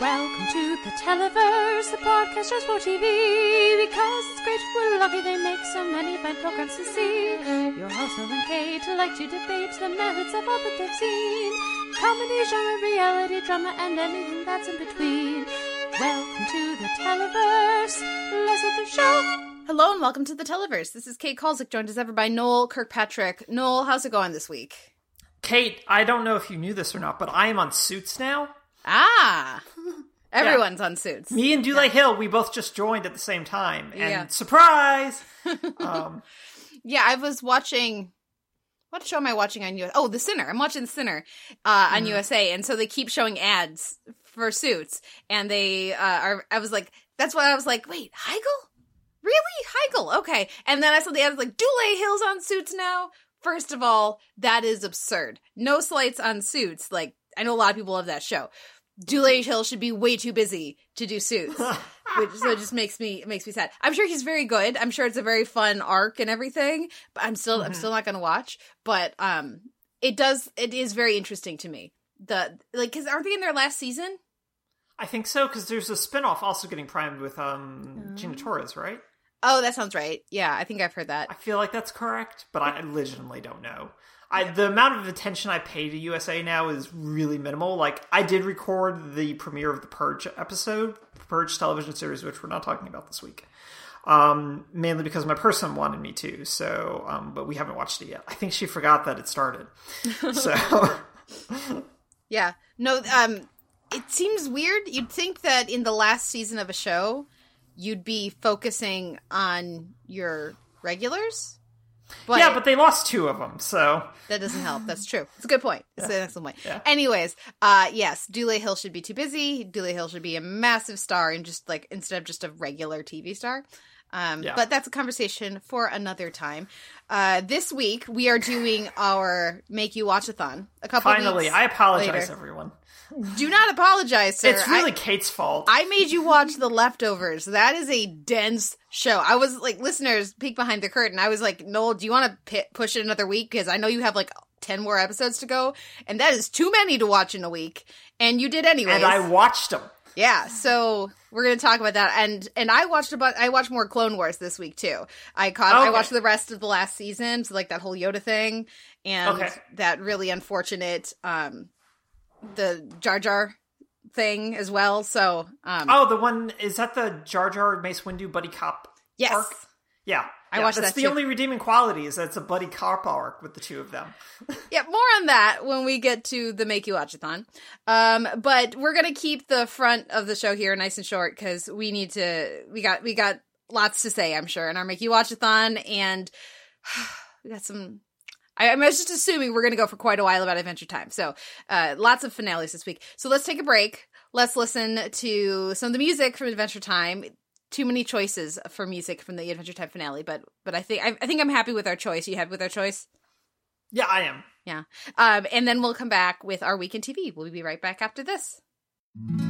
Welcome to the Televerse, the podcast just for TV. Because it's great, we're lucky they make so many fine programs to see. Your host, Noel and Kate, like to debate the merits of all that they've seen. Comedy, genre, reality, drama, and anything that's in between. Welcome to the Televerse. Let's get the show. Hello and welcome to the Televerse. This is Kate Kulzick, joined as ever by Noel Kirkpatrick. Noel, how's it going this week? Kate, I don't know if you knew this or not, but I am on Suits now. Ah, everyone's on Suits. Me and Dulé Hill, we both just joined at the same time, and Yeah. surprise! um, Yeah, I was watching. What show am I watching on US? Oh, The Sinner. I'm watching The Sinner uh, on USA, and so they keep showing ads for Suits, and they uh, are. I was like, that's why I was like, wait, Heigl? Really, Heigl? Okay, and then I saw the ads like Dulé Hill's on Suits now. First of all, that is absurd. No slights on Suits. Like I know a lot of people love that show. Dulé Hill should be way too busy to do Suits which so it just makes me it makes me sad. I'm sure he's very good. I'm sure it's a very fun arc and everything. But I'm still I'm Mhm. still not going to watch. But um, it does it is very interesting to me. The like because aren't they in their last season? I think so because there's a spinoff also getting primed with um, Gina Torres, right? Oh, that sounds right. Yeah, I think I've heard that. I feel like that's correct, but I legitimately don't know. I, the amount of attention I pay to USA now is really minimal. Like I did record the premiere of the Purge episode, Purge television series, which we're not talking about this week, um, mainly because my person wanted me to. So, um, but we haven't watched it yet. I think she forgot that it started. So, Yeah. No. Um, it seems weird. You'd think that in the last season of a show, you'd be focusing on your regulars. But yeah, but they lost two of them. So That doesn't help. That's true. It's a good point. It's an excellent point. Yeah. Anyways, uh yes, Dulé Hill should be too busy. Dulé Hill should be a massive star and just like instead of just a regular TV star. Um Yeah. but that's a conversation for another time. Uh this week we are doing our make you watch a thon. A couple finally, I apologize, later. everyone. Do not apologize, sir. It's really I- Kate's fault. I made you watch The Leftovers. That is a dense show. I was like, listeners, peek behind the curtain. I was like, Noel, do you want to pi push it another week? Because I know you have like 10 more episodes to go. And that is too many to watch in a week. And you did anyway. and I watched them. yeah. So we're going to talk about that. And and I watched about, I watched more Clone Wars this week too. I caught, I watched the rest of the last season. So like that whole Yoda thing and Okay. that really unfortunate, um, the Jar Jar thing as well. So, um, Oh, the one is that the Jar Jar Mace Windu buddy cop yes. arc? Yeah, I yeah, watched That's that the too. only redeeming quality is that it's a buddy cop arc with the two of them. Yeah, more on that when we get to the Make You Watch Watchathon. Um, but we're gonna keep the front of the show here nice and short because we need to. We got we got lots to say, I'm sure, in our Make You Watch Watchathon, and we got some. I, I was just assuming we're gonna go for quite a while about Adventure Time, so uh, lots of finales this week. So let's take a break. Let's listen to some of the music from Adventure Time. Too many choices for music from the Adventure Time finale, but but I think I, I think I'm happy with our choice. You happy with our choice? Yeah, I am. Yeah. Um, and then we'll come back with our weekend TV. We'll be right back after this. As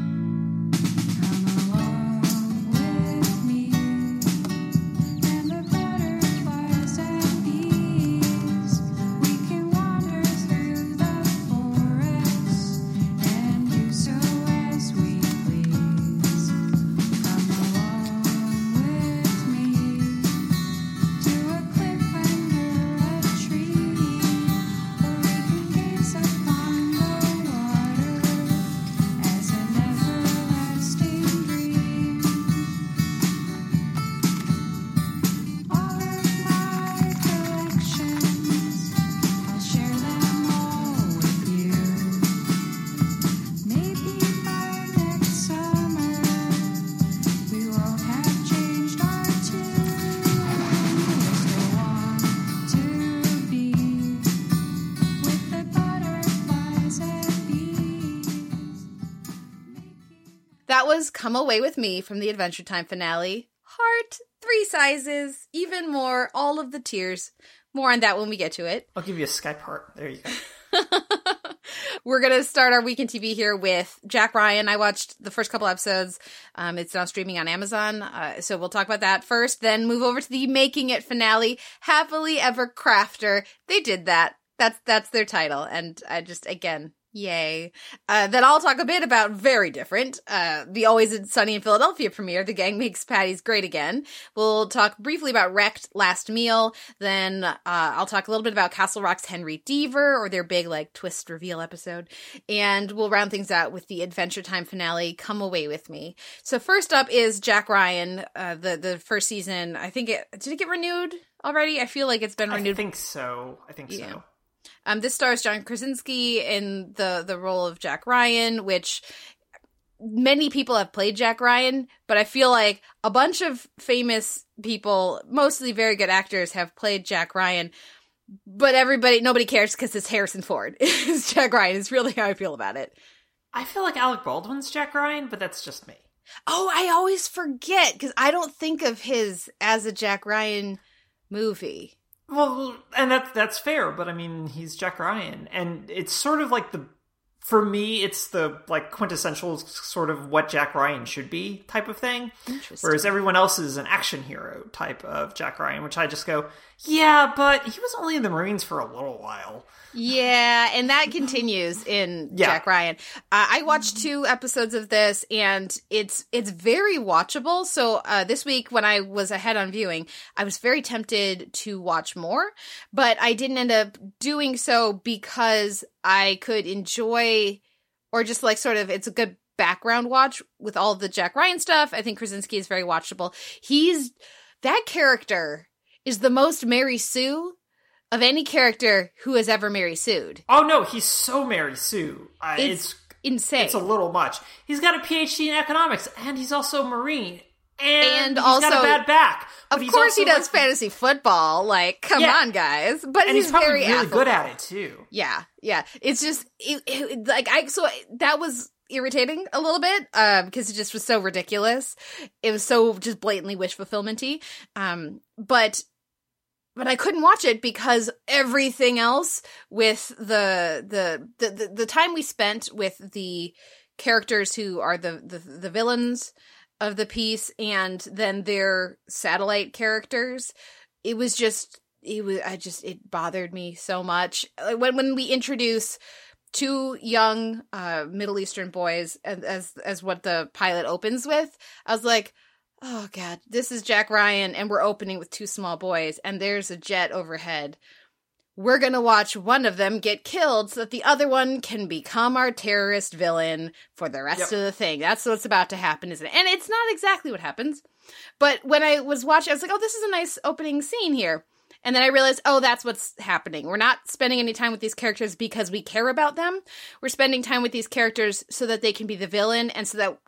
Come Away With Me from the Adventure Time finale. Heart, three sizes, even more, all of the tears. More on that when we get to it. I'll give you a Skype heart. There you go. We're going to start our weekend TV here with Jack Ryan. I watched the first couple episodes. Um, it's now streaming on Amazon. Uh, so we'll talk about that first, then move over to the Making It finale, Happily Ever Crafter. They did that. That's, that's their title. And I just, again, Yay. Uh, then I'll talk a bit about very different. Uh, the Always Sunny in Philadelphia premiere, The Gang Makes Patties Great Again. We'll talk briefly about Wrecked Last Meal. Then uh, I'll talk a little bit about Castle Rock's Henry Deaver or their big like twist reveal episode. And we'll round things out with the Adventure Time finale, Come Away With Me. So first up is Jack Ryan, uh, the, the first season. I think it, did it get renewed already? I feel like it's been renewed. I think so. I think Yeah. Um, this stars John Krasinski in the the role of Jack Ryan, which many people have played Jack Ryan, but I feel like a bunch of famous people, mostly very good actors, have played Jack Ryan. But everybody, nobody cares because it's Harrison Ford. it's Jack Ryan. It's really how I feel about it. I feel like Alec Baldwin's Jack Ryan, but that's just me. Oh, I always forget because I don't think of his as a Jack Ryan movie. Well, and that's that's fair, but I mean, he's Jack Ryan, and it's sort of like the for me, it's the like quintessential sort of what Jack Ryan should be type of thing. Interesting. Whereas everyone else is an action hero type of Jack Ryan, which I just go, yeah, but he was only in the Marines for a little while. Yeah, and that continues in Yeah. Jack Ryan. Uh, I watched two episodes of this, and it's it's very watchable. So uh, this week, when I was ahead on viewing, I was very tempted to watch more, but I didn't end up doing so because I could enjoy, or just like sort of, it's a good background watch with all the Jack Ryan stuff. I think Krasinski is very watchable. He's that character is the most Mary Sue of any character who has ever Mary Sued. Oh no, he's so Mary Sue. Uh, It's it's insane. it's a little much. He's got a PhD in economics, and he's also a Marine, and, And he's also- got a bad back. of course, he does like, fantasy football. Like, come Yeah. on, guys! But and he's, he's, probably very really good at it too. Yeah, yeah. It's just it, it- like I so that was irritating a little bit um because it just was so ridiculous. It was so just blatantly wish fulfillmenty. Um, but but I couldn't watch it because everything else with the the the the, the time we spent with the characters who are the, the the villains of the piece and then their satellite characters it was just it was i just it bothered me so much. When when we introduce two young uh middle eastern boys as as, as what the pilot opens with i was like oh god this is jack ryan and we're opening with two small boys and there's a jet overhead we're going to watch one of them get killed so that the other one can become our terrorist villain for the rest Yep. of the thing. That's what's about to happen, isn't it? And it's not exactly what happens. But when I was watching, I was like, oh, this is a nice opening scene here. And then I realized, oh, that's what's happening. We're not spending any time with these characters because we care about them. We're spending time with these characters so that they can be the villain and so that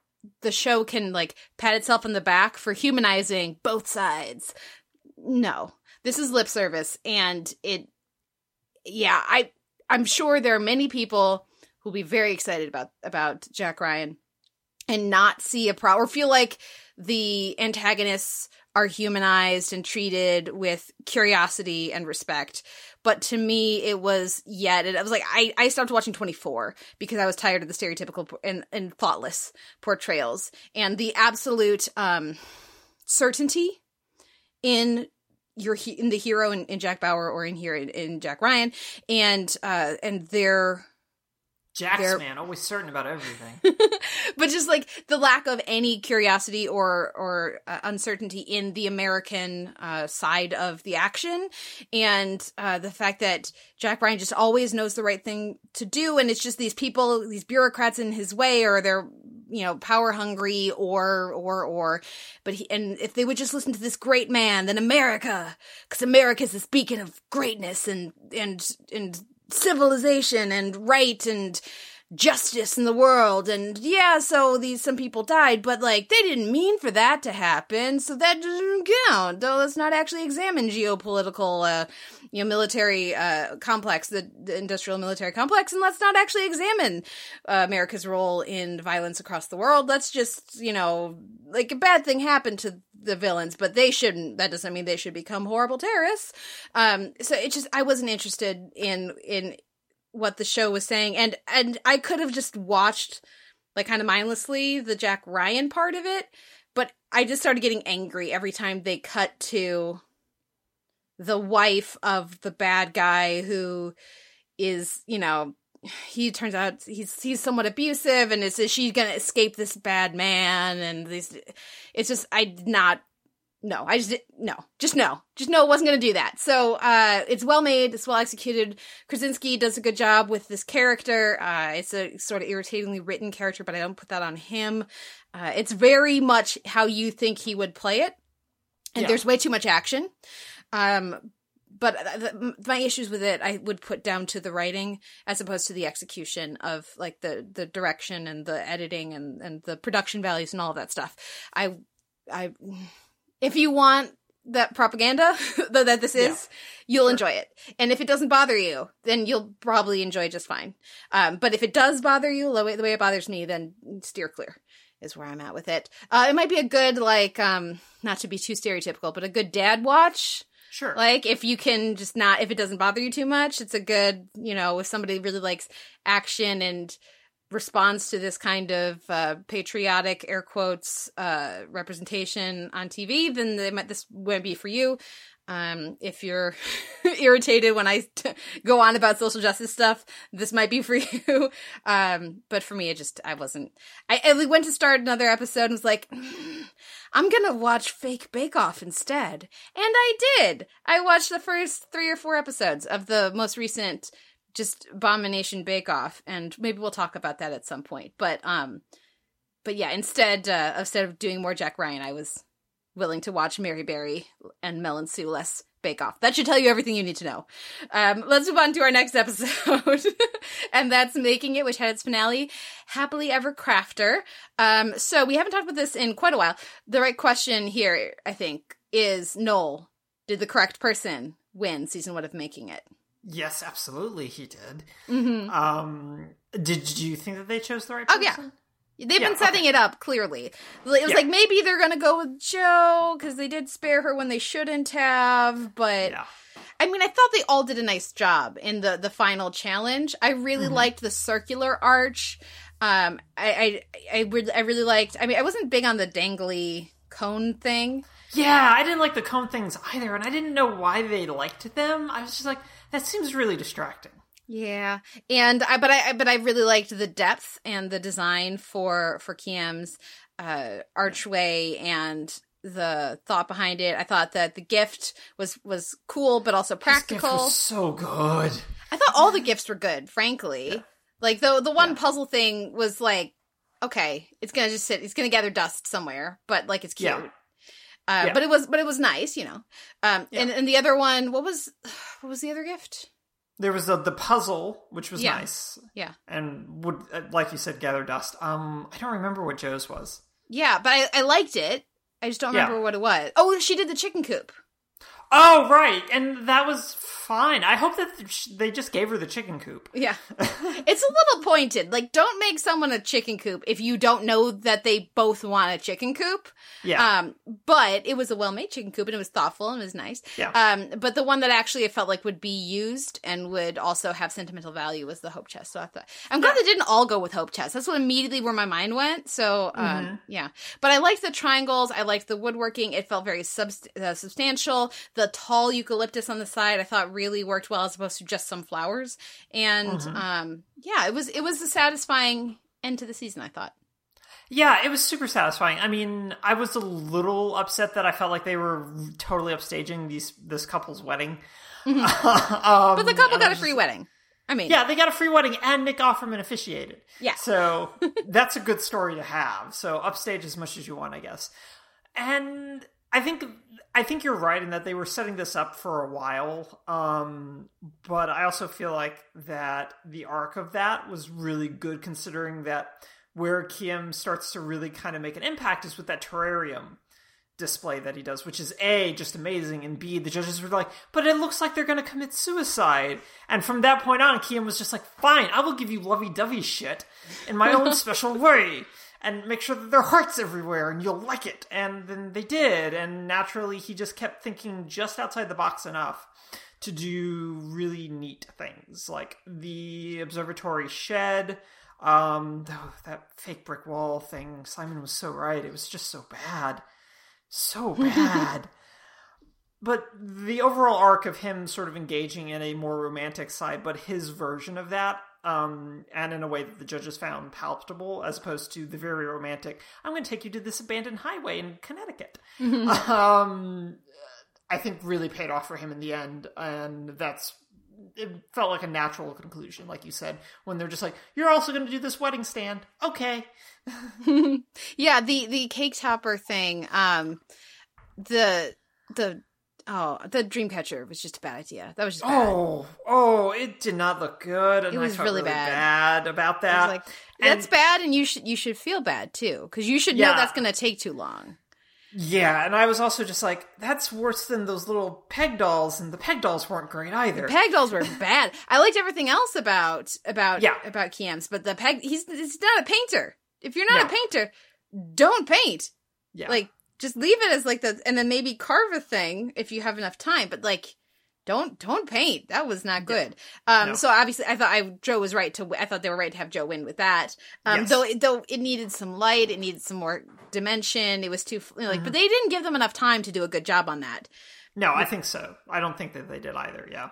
the show can like pat itself on the back for humanizing both sides. No. This is lip service and it yeah, I I'm sure there are many people who'll be very excited about about Jack Ryan and not see a pro or feel like the antagonists are humanized and treated with curiosity and respect. But to me, it was yet. It, I was like, I, I stopped watching 24 because I was tired of the stereotypical and, and thoughtless portrayals and the absolute um, certainty in your in the hero in, in Jack Bauer or in here in, in Jack Ryan and uh and their Jax They're- man, always certain about everything. but just like the lack of any curiosity or or uh, uncertainty in the American uh, side of the action, and uh, the fact that Jack Ryan just always knows the right thing to do, and it's just these people, these bureaucrats in his way, or they're you know power hungry, or or or, but he and if they would just listen to this great man, then America, because America is this beacon of greatness and and and civilization and right and justice in the world. And yeah so these some people died but like they didn't mean for that to happen so that doesn't count though let's not actually examine geopolitical uh you know military uh complex the, the industrial military complex and let's not actually examine uh, america's role in violence across the world. Let's just you know like a bad thing happened to the villains but they shouldn't that doesn't mean they should become horrible terrorists. Um so it just i wasn't interested in in what the show was saying and and I could have just watched like kind of mindlessly the Jack Ryan part of it but I just started getting angry every time they cut to the wife of the bad guy who is you know he turns out he's he's somewhat abusive, and is, is she gonna escape this bad man? And these, it's just I did not. No, I just no, just no, just no. It wasn't gonna do that. So uh, it's well made, it's well executed. Krasinski does a good job with this character. Uh, it's a sort of irritatingly written character, but I don't put that on him. Uh, it's very much how you think he would play it, and Yeah. there's way too much action. Um, but th- th- my issues with it I would put down to the writing as opposed to the execution of like the the direction and the editing and and the production values and all of that stuff. I I if you want that propaganda that, that this is, you'll enjoy it. And if it doesn't bother you, then you'll probably enjoy just fine. Um, but if it does bother you the way, the way it bothers me, then steer clear is where I'm at with it. Uh, it might be a good, like, um, not to be too stereotypical, but a good dad watch. Sure. Like, if you can just not, if it doesn't bother you too much, it's a good, you know, if somebody really likes action and responds to this kind of uh, patriotic air quotes uh, representation on TV, then they might, this won't be for you. Um, if you're irritated when I t- go on about social justice stuff, this might be for you. Um, but for me, it just I wasn't. I, I went to start another episode and was like, "Mm, I'm gonna watch Fake Bake Off instead, and I did. I watched the first three or four episodes of the most recent just Abomination Bake Off, and maybe we'll talk about that at some point. But um, but yeah, instead uh, instead of doing more Jack Ryan, I was willing to watch Mary Berry and Mel and Sue Less Bake Off. That should tell you everything you need to know. Um, let's move on to our next episode, and that's Making It, which had its finale, Happily Ever Crafter. Um, so we haven't talked about this in quite a while. The right question here, I think, is Noel, did the correct person win season one of Making It? Yes, absolutely, he did. Mm-hmm. Um, did you think that they chose the right Oh, person? yeah. They've Yeah, been setting it up clearly. It was Yeah. like maybe they're gonna go with Joe because they did spare her when they shouldn't have. But Yeah. I mean, I thought they all did a nice job in the the final challenge. I really Mm-hmm. liked the circular arch. Um, I I I really, I really liked. I mean, I wasn't big on the dangly cone thing. Yeah, I didn't like the cone things either, and I didn't know why they liked them. I was just like, that seems really distracting. Yeah, and I but I but I really liked the depth and the design for for Kiam's uh, archway and the thought behind it. I thought that the gift was was cool, but also practical. was so good. I thought all the gifts were good, frankly. Like the the one puzzle thing was like, okay, it's gonna just sit, it's gonna gather dust somewhere, but like it's cute. Yeah. Uh, Yeah. But it was, but it was nice, you know. Um, and and the other one, what was, what was the other gift? There was the, the puzzle, which was Yeah. nice, Yeah, and would, uh, like you said, gather dust. Um, I don't remember what Joe's was. yeah, but I, I liked it. I just don't Yeah. remember what it was. Oh, she did the chicken coop. Oh, right, and that was fine. I hope that they just gave her the chicken coop. Yeah. it's a little pointed. Like, don't make someone a chicken coop if you don't know that they both want a chicken coop. Yeah, Um, but it was a well-made chicken coop and it was thoughtful and it was nice. Yeah. Um, but the one that actually it felt like would be used and would also have sentimental value was the hope chest. So I thought I'm glad they didn't all go with hope chest. That's what immediately where my mind went. So um, Mm-hmm. yeah. But I liked the triangles. I liked the woodworking. It felt very subst- uh, substantial. The tall eucalyptus on the side I thought really worked well as opposed to just some flowers. And Mm-hmm. um, yeah, it was it was a satisfying end to the season. I thought. yeah, it was super satisfying. I mean, I was a little upset that I felt like they were totally upstaging these this couple's wedding. Um, But the couple got a free just- wedding. I mean, Yeah, they got a free wedding, and Nick Offerman officiated. Yeah. So that's a good story to have. So upstage as much as you want, I guess. And I think I think you're right in that they were setting this up for a while. Um, but I also feel like that the arc of that was really good, considering that where Kim starts to really kind of make an impact is with that terrarium display that he does, which is A, just amazing, and B, the judges were like, but it looks like they're going to commit suicide. And from that point on, Kiam was just like, fine, I will give you lovey dovey shit in my own special way and make sure that there are hearts everywhere and you'll like it. And then they did. And naturally, he just kept thinking just outside the box enough to do really neat things like the observatory shed. Um, oh, that fake brick wall thing. Simon was so right. It was just so bad so bad. but the overall arc of him sort of engaging in a more romantic side, but his version of that um, and in a way that the judges found palatable, as opposed to the very romantic. I'm going to take you to this abandoned highway in Connecticut. Um, I think really paid off for him in the end, and that's it felt like a natural conclusion, like you said, when they're just like, "You're also going to do this wedding stand, okay?" yeah, the the cake topper thing, um the the oh, the Dreamcatcher was just a bad idea. That was just bad. Oh, oh, it did not look good, and It was really really, bad. bad. about that. was like, that's And- bad and you should you should feel bad too cuz you should know that's going to take too long. Yeah, and I was also just like, that's worse than those little peg dolls, and the peg dolls weren't great either. Peg dolls were bad. I liked everything else about about Yeah. about Kiams, but the peg he's he's not a painter. If you're not a painter, don't paint. yeah, Like just leave it as like the and then maybe carve a thing if you have enough time, but like don't don't paint. That was not good. Um No. so obviously I thought I Joe was right to I thought they were right to have Joe win with that. Um Yes. though it, though it needed some light, it needed some more dimension. It was too you know, like Mm-hmm. but they didn't give them enough time to do a good job on that. no, I think so. I don't think that they did either. Yeah,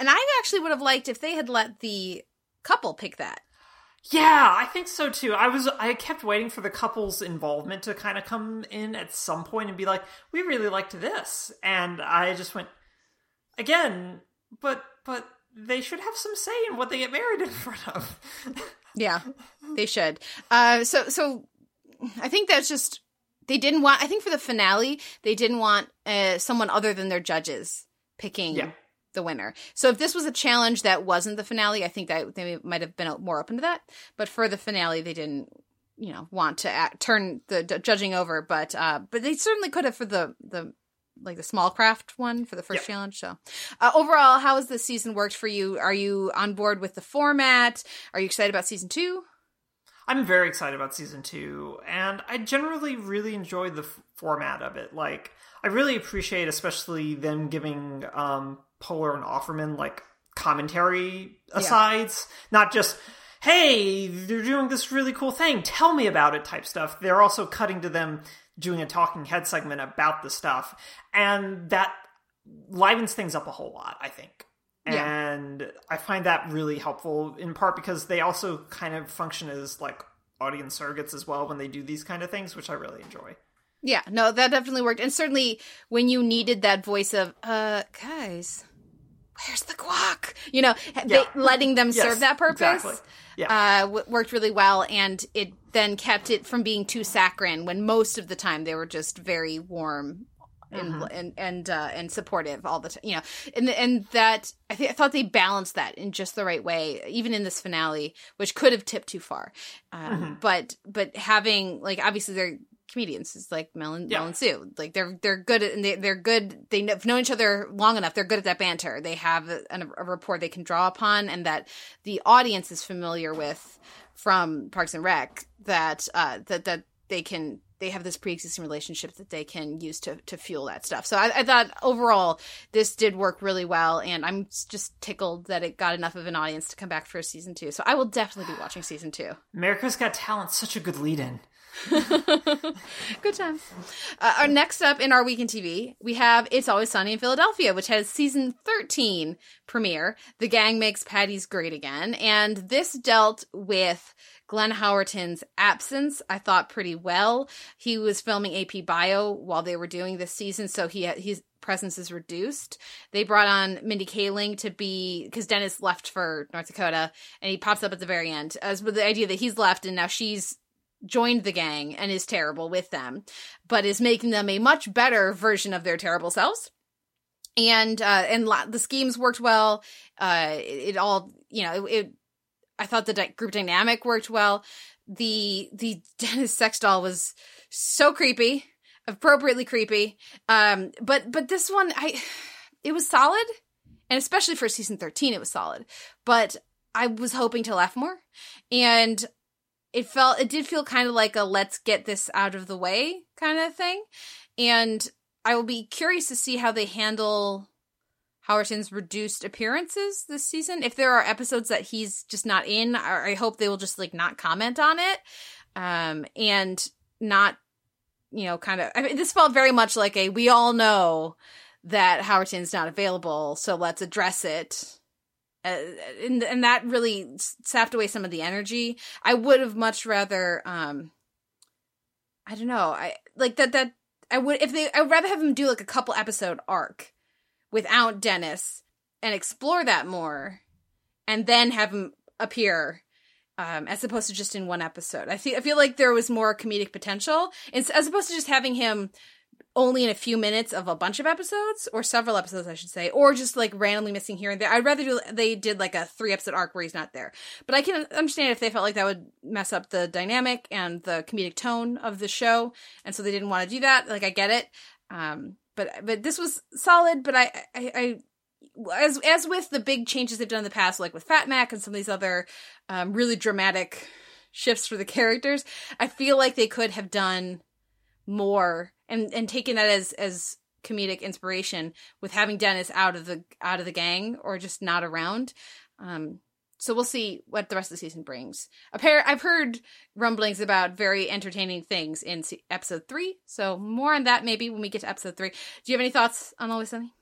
And I actually would have liked if they had let the couple pick that. Yeah, I think so too. I was, I kept waiting for the couple's involvement to kind of come in at some point and be like, "We really liked this," and I just went again, but but they should have some say in what they get married in front of. Yeah, they should. Uh, so so I think that's just they didn't want. I think for the finale they didn't want uh, someone other than their judges picking Yeah. The winner. So if this was a challenge that wasn't the finale, I think that they might have been more open to that. But for the finale, they didn't. You know, want to act, turn the d- judging over, but uh, but they certainly could have for the the like the small craft one for the first Yeah. challenge. So, uh, overall, how has this season worked for you? Are you on board with the format? Are you excited about season two? I'm very excited about season two, and I generally really enjoy the f- format of it. Like, I really appreciate, especially them giving um, Poehler and Offerman like commentary asides, not just "Hey, they're doing this really cool thing. Tell me about it" type stuff. They're also cutting to them doing a talking head segment about the stuff, and that livens things up a whole lot. I think. Yeah. And I find that really helpful in part because they also kind of function as like audience surrogates as well when they do these kind of things, which I really enjoy. Yeah, no, that definitely worked. And certainly when you needed that voice of, uh, guys, where's the guac? You know, they, letting them Yes, serve that purpose exactly. Yeah. uh, w- worked really well. And it then kept it from being too saccharine when most of the time they were just very warm. And Mm-hmm. and and uh, and supportive all the time, you know, and and that I think I thought they balanced that in just the right way, even in this finale, which could have tipped too far. Um, Mm-hmm. But but having like obviously they're comedians, it's like Mel and, Yeah. Mel and Sue, like they're they're good at and they, they're good. They have known each other long enough. They're good at that banter. They have a, a rapport they can draw upon, and that the audience is familiar with from Parks and Rec. That uh, that that they can they have this pre-existing relationship that they can use to to fuel that stuff. So I, I thought overall this did work really well, and I'm just tickled that it got enough of an audience to come back for a season two. So I will definitely be watching season two. America's Got Talent, such a good lead in. Good times. Uh, our next up in our week in TV, we have It's Always Sunny in Philadelphia, which has season 13 premiere. The gang makes Patty's great again. And this dealt with Glenn Howerton's absence, I thought pretty well. He was filming AP Bio while they were doing this season, so he his presence is reduced. They brought on Mindy Kaling to be because Dennis left for North Dakota, and he pops up at the very end as with the idea that he's left and now she's joined the gang and is terrible with them, but is making them a much better version of their terrible selves. And uh, and la- the schemes worked well. Uh, it, it all you know. It, it I thought the di- group dynamic worked well. The the Dennis sex doll was so creepy, appropriately creepy. Um, but but this one, I it was solid, and especially for season thirteen, it was solid. But I was hoping to laugh more, and it felt it did feel kind of like a let's get this out of the way kind of thing. And i will be curious to see how they handle howerton's reduced appearances this season. If there are episodes that he's just not in i hope they will just like not comment on it. Um and not you know kind of I mean, this felt very much like a we all know that howerton's not available so let's address it Uh, and, and that really sapped away some of the energy. I would have much rather, um, I don't know, I like that, that I would, if they, I would rather have them do like a couple episode arc without Dennis and explore that more and then have him appear um, as opposed to just in one episode. I feel I feel like there was more comedic potential, as, as opposed to just having him only in a few minutes of a bunch of episodes or several episodes, I should say, or just like randomly missing here and there. I'd rather do they did like a three episode arc where he's not there. But I can understand if they felt like that would mess up the dynamic and the comedic tone of the show, and so they didn't want to do that. Like I get it. Um, but but this was solid. But I I. I as as with the big changes they've done in the past, like with Fat Mac and some of these other um, really dramatic shifts for the characters, I feel like they could have done more and and taking that as as comedic inspiration with having Dennis out of the out of the gang or just not around. Um, so we'll see what the rest of the season brings. I've heard rumblings about very entertaining things in episode three. So more on that maybe when we get to episode three. Do you have any thoughts on Always Sunny?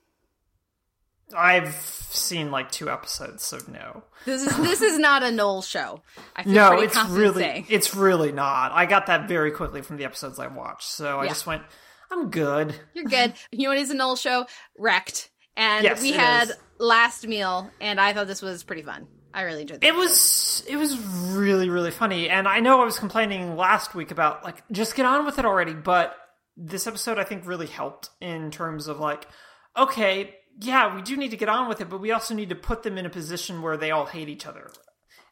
I've seen like two episodes, so no. This is this is not a Noel show. I feel No, it's really saying. it's really not. I got that very quickly from the episodes I watched, so I Yeah. just went, I'm good. You're good. You know what is a Noel show? Wrecked. And Yes, we had is. last meal, and I thought this was pretty fun. I really enjoyed It was it was really really funny, and I know I was complaining last week about like just get on with it already, but this episode I think really helped in terms of like, okay, yeah, we do need to get on with it, but we also need to put them in a position where they all hate each other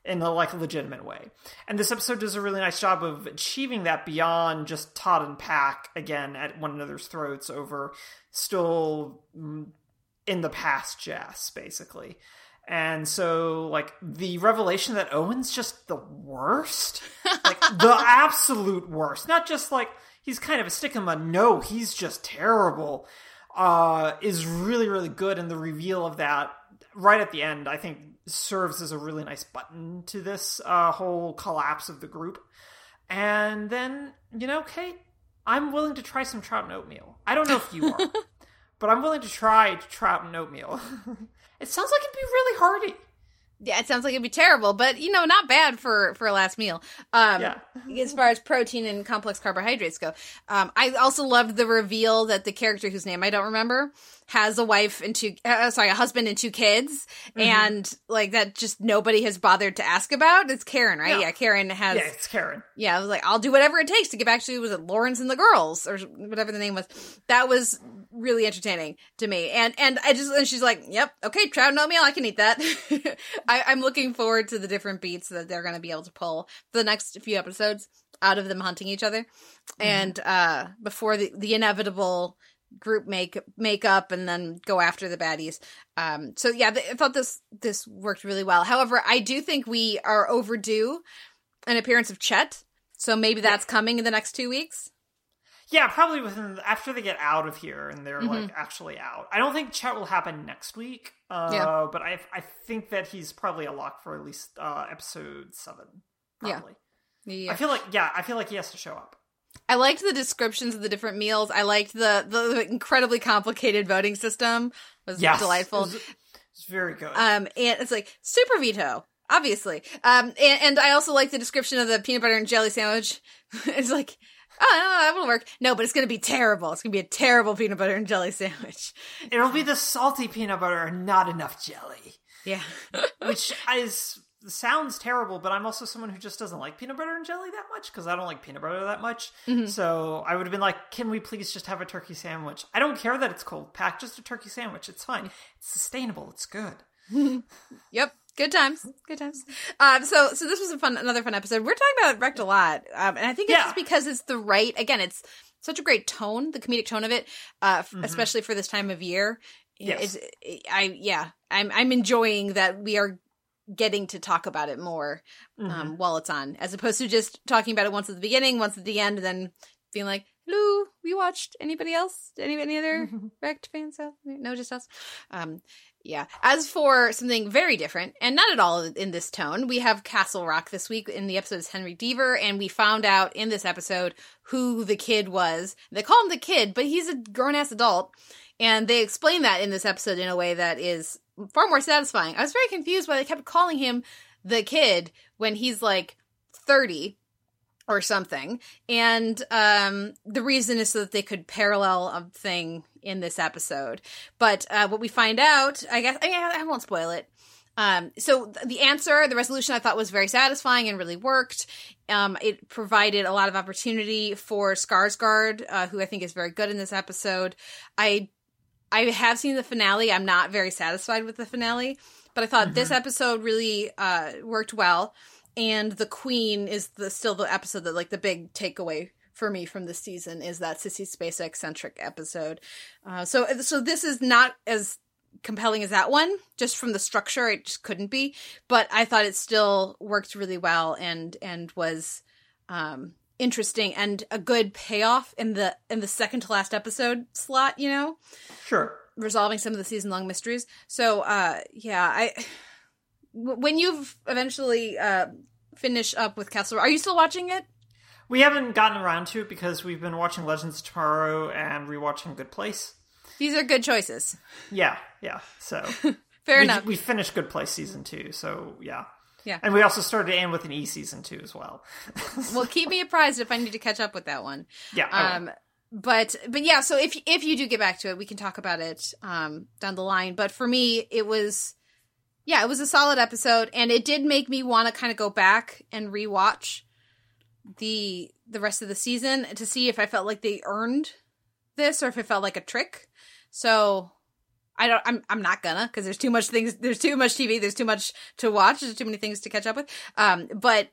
in a like legitimate way. And this episode does a really nice job of achieving that beyond just Todd and Pack again at one another's throats over still mm, in the past jazz basically. And so like the revelation that Owen's just the worst, like the absolute worst, not just like he's kind of a stick in the mud. No, he's just terrible. Uh, is really really good, and the reveal of that right at the end, I think, serves as a really nice button to this uh, whole collapse of the group. And then you know, Kate, I'm willing to try some trout and oatmeal. I don't know if you are, but I'm willing to try trout and oatmeal. it sounds like it'd be really hearty. Yeah, it sounds like it'd be terrible, but you know, not bad for for a last meal. Um, Yeah. as far as protein and complex carbohydrates go, um, I also loved the reveal that the character whose name I don't remember has a wife and two, uh, sorry, a husband and two kids, Mm-hmm. and like that just nobody has bothered to ask about. It's Karen, right? No. Yeah, Karen has. Yeah, it's Karen. yeah, I was like, I'll do whatever it takes to get back to was it Lawrence and the girls or whatever the name was. That was really entertaining to me. And and I just and she's like, Yep, okay, trout and oatmeal, I can eat that. I, I'm looking forward to the different beats that they're gonna be able to pull for the next few episodes out of them hunting each other. And uh before the, the inevitable group make make up and then go after the baddies. Um so yeah, th- I thought this this worked really well. However, I do think we are overdue an appearance of Chet. So maybe that's coming in the next two weeks. Yeah, probably within after they get out of here and they're Mm-hmm. like actually out. I don't think Chet will happen next week. Uh, Yeah. but I I think that he's probably a lock for at least uh, episode seven. Yeah. Probably. Yeah. I feel like yeah, I feel like he has to show up. I liked the descriptions of the different meals. I liked the the incredibly complicated voting system. It was Yes, delightful. It's, it's very good. Um, and it's like super veto, obviously. Um, and, and I also like the description of the peanut butter and jelly sandwich. it's like, oh, no, that won't work. No, but it's gonna be terrible. It's gonna be a terrible peanut butter and jelly sandwich. It'll be the salty peanut butter and not enough jelly, Yeah. which is sounds terrible. But I'm also someone who just doesn't like peanut butter and jelly that much because I don't like peanut butter that much. Mm-hmm. So I would have been like, "Can we please just have a turkey sandwich? I don't care that it's cold Pack just a turkey sandwich. It's fine. It's sustainable. It's good." Yep. Good times. Good times. Um, so, so this was a fun, another fun episode. We're talking about wrecked a lot, um, and I think it's Yeah. just because it's the right. Again, it's such a great tone, the comedic tone of it, uh, f- especially for this time of year. Yes. It's, I yeah, I'm I'm enjoying that we are getting to talk about it more um, while it's on, as opposed to just talking about it once at the beginning, once at the end, and then being like, "Hello, we watched. Anybody else? Any any other wrecked fans? out? No, just us." Um, yeah. As for something very different, and not at all in this tone, we have Castle Rock this week in the episode is Henry Deaver, and we found out in this episode who the kid was. They call him the kid, but he's a grown ass adult. And they explain that in this episode in a way that is far more satisfying. I was very confused why they kept calling him the kid when he's like 30 or something. And um, the reason is so that they could parallel a thing in this episode. But uh, what we find out, I guess, I, I won't spoil it. Um, so the answer, the resolution, I thought was very satisfying and really worked. Um, it provided a lot of opportunity for Skarsgård, uh, who I think is very good in this episode. I I have seen the finale. I'm not very satisfied with the finale, but I thought this episode really uh, worked well. And the Queen is the still the episode that like the big takeaway for me from this season is that Sissy Spacek centric episode. Uh, so so this is not as compelling as that one just from the structure it just couldn't be but i thought it still worked really well and and was um interesting and a good payoff in the in the second to last episode slot you know Sure. resolving some of the season long mysteries so uh yeah i when you've eventually uh finish up with castle are you still watching it We haven't gotten around to it because we've been watching Legends of Tomorrow and rewatching Good Place. these are good choices Yeah, yeah. So fair we, enough we finished Good Place season two, so yeah. Yeah. And we also started in with an E season two as well. well keep me apprised if i need to catch up with that one Yeah. Um but but yeah so if if you do get back to it we can talk about it um down the line but for me it was yeah it was a solid episode and it did make me want to kind of go back and rewatch the the rest of the season to see if i felt like they earned this or if it felt like a trick so I don't. I'm. I'm not gonna because there's too much things. There's too much TV. There's too much to watch. There's too many things to catch up with. Um. But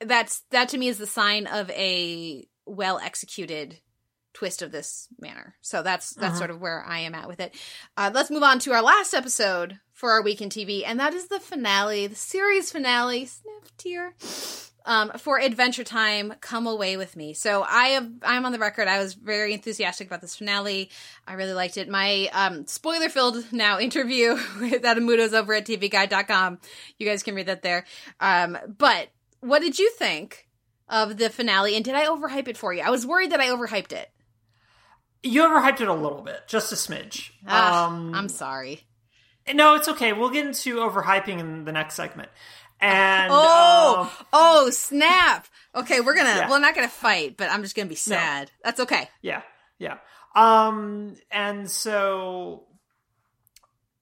that's that to me is the sign of a well executed twist of this manner. So that's that's Mhm. sort of where I am at with it. Uh, let's move on to our last episode for our week in TV, and that is the finale, the series finale. Sniff tear. Um, for Adventure Time, come away with me. So I have, I'm on the record. I was very enthusiastic about this finale. I really liked it. My um, spoiler filled now interview with Adam Muto's over at tvguide.com. You guys can read that there. Um, but what did you think of the finale? And did I overhype it for you? I was worried that I overhyped it. You overhyped it a little bit, just a smidge. Ah, um, I'm sorry. No, it's okay. We'll get into overhyping in the next segment. And Oh, um, oh, snap. Okay, we're gonna, Yeah. well, not gonna fight, but I'm just gonna be sad. That's okay. yeah, yeah. Um, and so,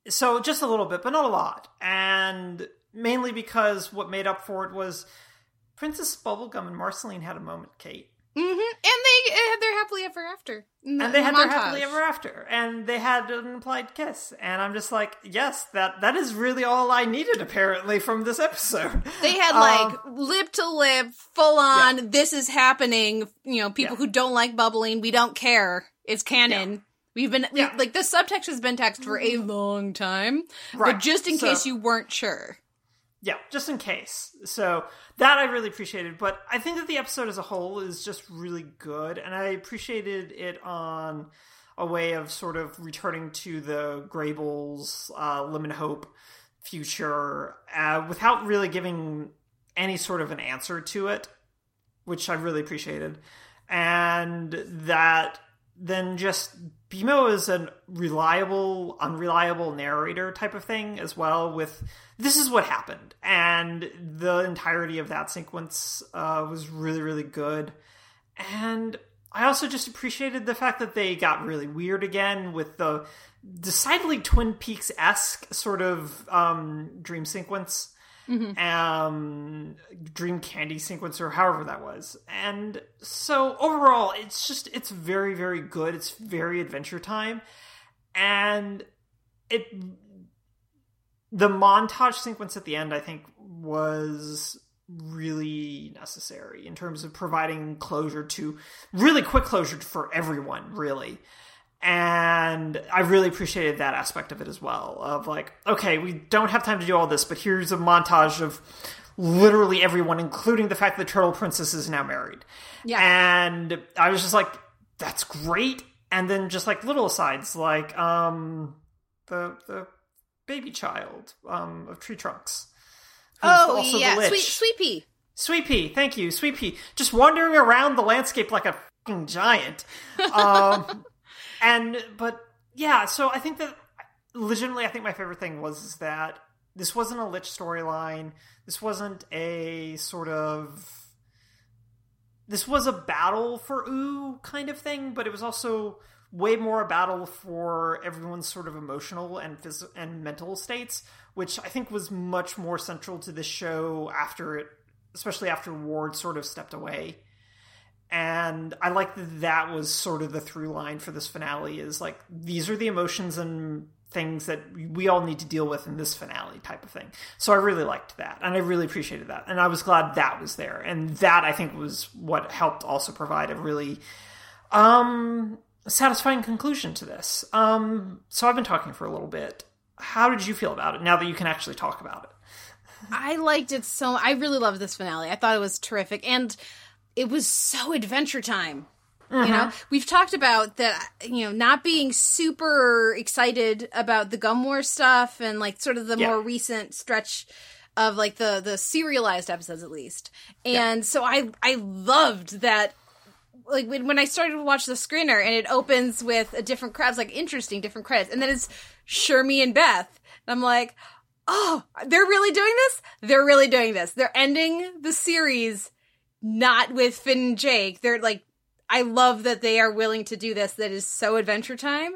so just a little bit, but not a lot, and mainly because what made up for it was Princess Bubblegum and Marceline had a moment, Kate, hmm And they had their happily ever after. the and they had their happily ever after, and they had an implied kiss, and I'm just like, yes, that that is really all I needed apparently from this episode. They had Um, like lip to lip, full on. This is happening. You know, people Yeah. who don't like Bubbline, we don't care. It's canon. We've been we- Yeah. like the subtext has been text for a long time, Right. but just in So- case you weren't sure. Yeah, just in case. So that I really appreciated, but I think that the episode as a whole is just really good, and I appreciated it on a way of sort of returning to the Graybles uh, Lemon Hope future uh, without really giving any sort of an answer to it, which I really appreciated, and that then just BMO is a reliable, unreliable narrator type of thing as well. With this is what happened, and the entirety of that sequence uh, was really, really good. And I also just appreciated the fact that they got really weird again with the decidedly Twin Peaks esque sort of um, dream sequence um dream candy Sequencer, however that was. And so overall it's just it's very very good. It's very adventure time. And it the montage sequence at the end i think was really necessary in terms of providing closure to really quick closure for everyone really and I really appreciated that aspect of it as well. Of like, okay, we don't have time to do all this, but here's a montage of literally everyone, including the fact that the Turtle Princess is now married. Yeah. and I was just like, that's great. And then just like little asides, like um, the the baby child um of Tree Trunks. Oh yeah, sweet sweet pea. Sweet Pea, thank you, Sweet Pea. Just wandering around the landscape like a fucking giant. Um, and but yeah, so I think that legitimately, I think my favorite thing was that this wasn't a lich storyline. This wasn't a sort of this was a battle for Ooo kind of thing, but it was also way more a battle for everyone's sort of emotional and phys- and mental states, which I think was much more central to this show after it, especially after Ward sort of stepped away. And I like that that was sort of the through line for this finale is like these are the emotions and things that we all need to deal with in this finale type of thing. So I really liked that and I really appreciated that. And I was glad that was there. And that I think was what helped also provide a really um satisfying conclusion to this. Um so I've been talking for a little bit. How did you feel about it now that you can actually talk about it? I liked it so. I really loved this finale. I thought it was terrific, and it was so adventure time. You know, mm-hmm. we've talked about that. You know, not being super excited about the Gum War stuff, and like sort of the Yeah. more recent stretch of like the the serialized episodes, at least. And so I I loved that like when, when I started to watch the screener and it opens with a different crowd, it's like interesting, different credits, and then it's Shermy and Beth. And I'm like, oh, they're really doing this. They're really doing this. They're ending the series not with Finn and Jake. They're like. I love that they are willing to do this. That is so adventure time,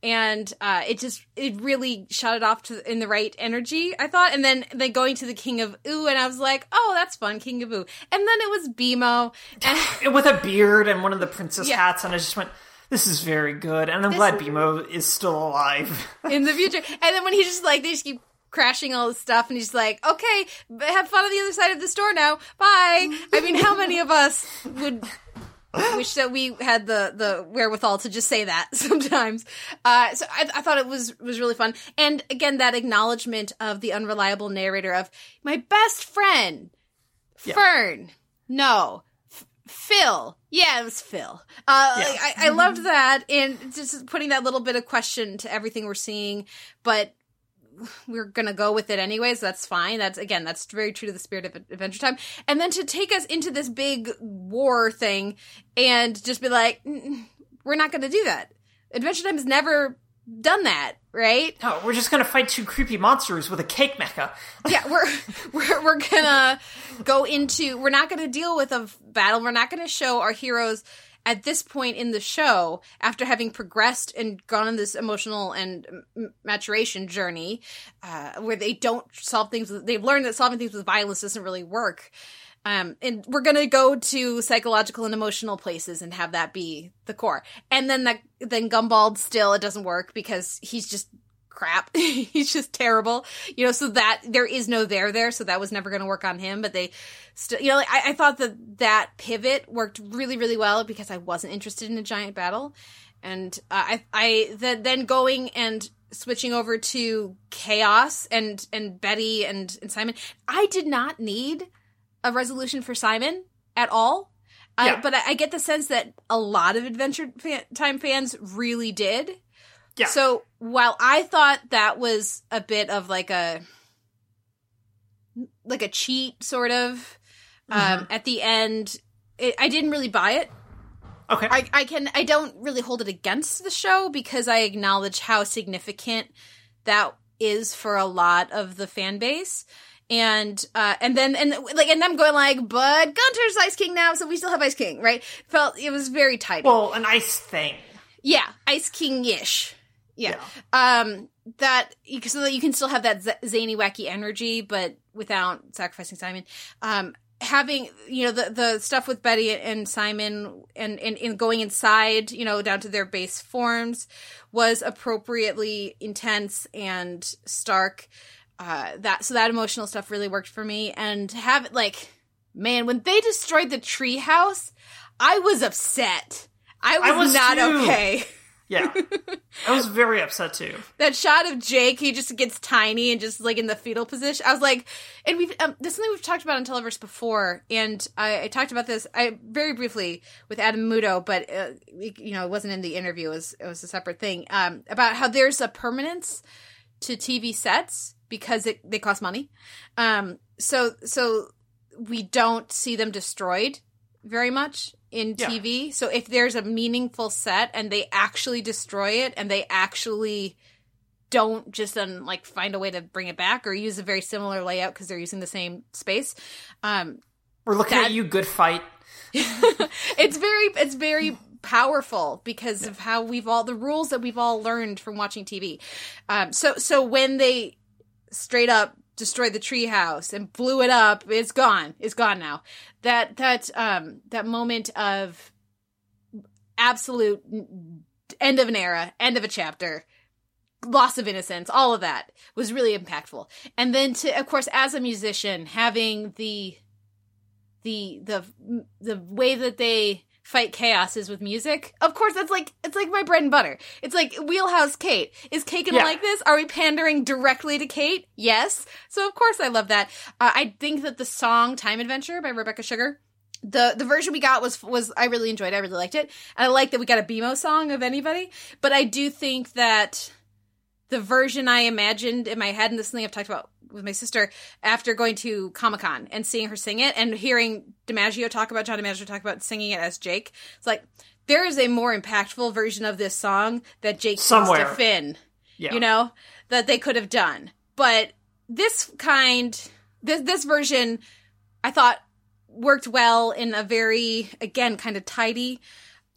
and uh, it just it really shot it off to in the right energy. I thought, and then then going to the King of Ooo, and I was like, oh, that's fun, King of Ooo. And then it was BMO, and With a beard and one of the princess Yeah. hats and I just went this is very good, and I'm glad BMO is still alive. in the future. And then when he's just like, they just keep crashing all this stuff, and he's like, okay, have fun on the other side of the store now. Bye. I mean, how many of us would wish that we had the the wherewithal to just say that sometimes? Uh, so I, I thought it was was really fun, and again, that acknowledgement of the unreliable narrator of my best friend, Yeah. Fern. No. F- Phil. Yeah, it was Phil. Uh, Yeah. like, I, I loved that, and just putting that little bit of question to everything we're seeing, but we're gonna go with it anyways. That's fine. That's again, that's very true to the spirit of Adventure Time. And then to take us into this big war thing and just be like, "Mm, we're not gonna do that. Adventure Time has never done that, right? No, we're just gonna fight two creepy monsters with a cake mecha. yeah, we're we're we're gonna go into we're not gonna deal with a battle. We're not gonna show our heroes at this point in the show after having progressed and gone on this emotional and maturation journey uh, where they don't solve things with, they've learned that solving things with violence doesn't really work um, and we're gonna go to psychological and emotional places and have that be the core. And then that then gumbald still it doesn't work because he's just crap. He's just terrible. You know, so that there is no there there, so that was never going to work on him. But they still, you know, like, I, I thought that that pivot worked really, really well because I wasn't interested in a giant battle, and uh, I, I then then going and switching over to chaos and and Betty and and Simon. I did not need a resolution for Simon at all. Uh, Yeah. But I, I get the sense that a lot of Adventure fan, Time fans really did. Yeah. So while I thought that was a bit of like a like a cheat sort of um at the end it, I didn't really buy it. Okay. I I can I don't really hold it against the show because I acknowledge how significant that is for a lot of the fan base. And uh and then and like and I'm going like, but Gunter's Ice King now, so we still have Ice King, right? Felt it was very tight. well, an ice thing. Yeah, Ice King Yeah. Um, that so that you can still have that z- zany, wacky energy, but without sacrificing Simon. Um, having you know the the stuff with Betty and Simon and and, and going inside, you know, down to their base forms, was appropriately intense and stark. Uh, that so that emotional stuff really worked for me, and have it like, man, when they destroyed the treehouse, I was upset. I was, I was not too. okay. Yeah. I was very upset too. that shot of Jake, he just gets tiny and just like in the fetal position. I was like, and we've um, this is something we've talked about on Televerse before, and I, I talked about this I very briefly with Adam Muto, but uh, you know it wasn't in the interview; it was it was a separate thing um, about how there's a permanence to TV sets because it they cost money. Um, so so we don't see them destroyed very much in Yeah. TV. So if there's a meaningful set and they actually destroy it and they actually don't just then like find a way to bring it back or use a very similar layout because they're using the same space, um, We're looking That- at you, good fight. it's very it's very powerful because of how we've all the rules that we've all learned from watching TV. Um, so so when they straight up destroyed the treehouse and blew it up, it's gone. It's gone now. That that um that moment of absolute end of an era, end of a chapter. Loss of innocence, all of that was really impactful. And then to, of course, as a musician, having the the the the way that they fight chaos is with music. Of course, that's like it's like my bread and butter. It's like Wheelhouse Kate. Is Kate gonna Yeah. like this? Are we pandering directly to Kate? Yes. So of course I love that. Uh, I think that the song "Time Adventure" by Rebecca Sugar. The the version we got was was I really enjoyed. I really liked it. And I like that we got a BMO song of anybody. But I do think that the version I imagined in my head, and this is something I've talked about with my sister after going to Comic Con and seeing her sing it and hearing DiMaggio talk about John DiMaggio talk about singing it as Jake. It's like there is a more impactful version of this song that Jake Somewhere. to Finn. Yeah. You know that they could have done, but this kind, this this version, I thought worked well in a very again kind of tidy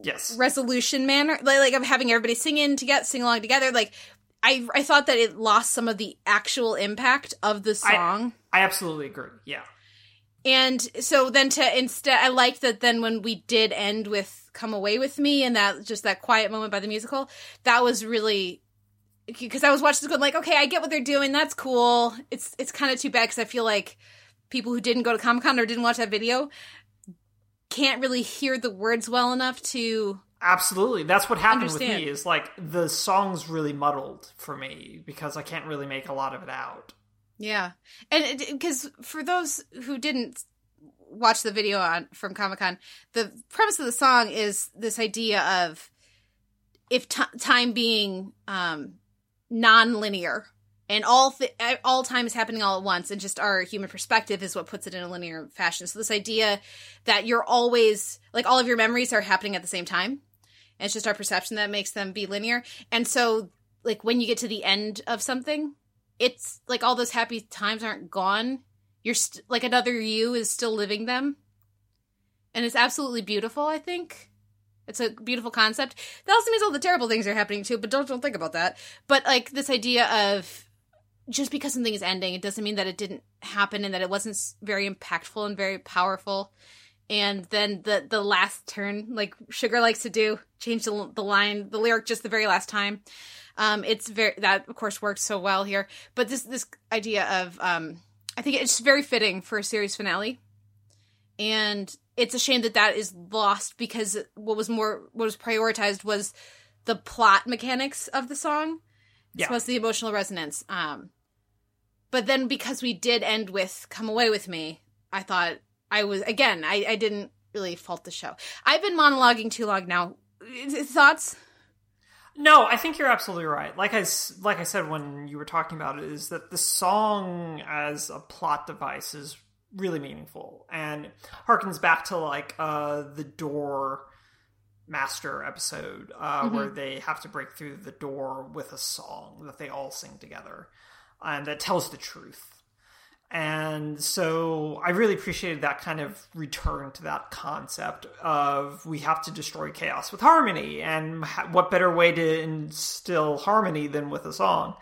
Yes. resolution manner like, like of having everybody sing in together sing along together like i i thought that it lost some of the actual impact of the song I absolutely agree. Yeah. and so then to instead i liked that then when we did end with come away with me and that just that quiet moment by the musical that was really because i was watching this going like okay i get what they're doing that's cool it's it's kind of too bad because i feel like people who didn't go to comic-con or didn't watch that video can't really hear the words well enough to Absolutely. That's what happened Understand. with me is like the song's really muddled for me because I can't really make a lot of it out. Yeah, and because for those who didn't watch the video on from Comic Con, the premise of the song is this idea of if t- time being um, non-linear and all th- all time is happening all at once, and just our human perspective is what puts it in a linear fashion. So this idea that you're always like all of your memories are happening at the same time, and it's just our perception that makes them be linear. And so, like when you get to the end of something, it's like all those happy times aren't gone. You're st- like another you is still living them, and it's absolutely beautiful. I think it's a beautiful concept. That also means all the terrible things are happening too, but don't don't think about that. But like this idea of just because something is ending, it doesn't mean that it didn't happen and that it wasn't very impactful and very powerful. And then the the last turn, like Sugar likes to do, change the the line, the lyric just the very last time. Um, it's very that of course works so well here. But this this idea of um, I think it's very fitting for a series finale, and it's a shame that that is lost because what was more what was prioritized was the plot mechanics of the song Yeah. to the emotional resonance. Um, but then because we did end with "Come Away with Me," I thought I was again. I, I didn't really fault the show. I've been monologuing too long now. Thoughts? No, I think you're absolutely right. Like I like I said when you were talking about it, is that the song as a plot device is really meaningful and harkens back to like uh the door master episode uh where they have to break through the door with a song that they all sing together and that tells the truth and so I really appreciated that kind of return to that concept of we have to destroy chaos with harmony. And what better way to instill harmony than with a song?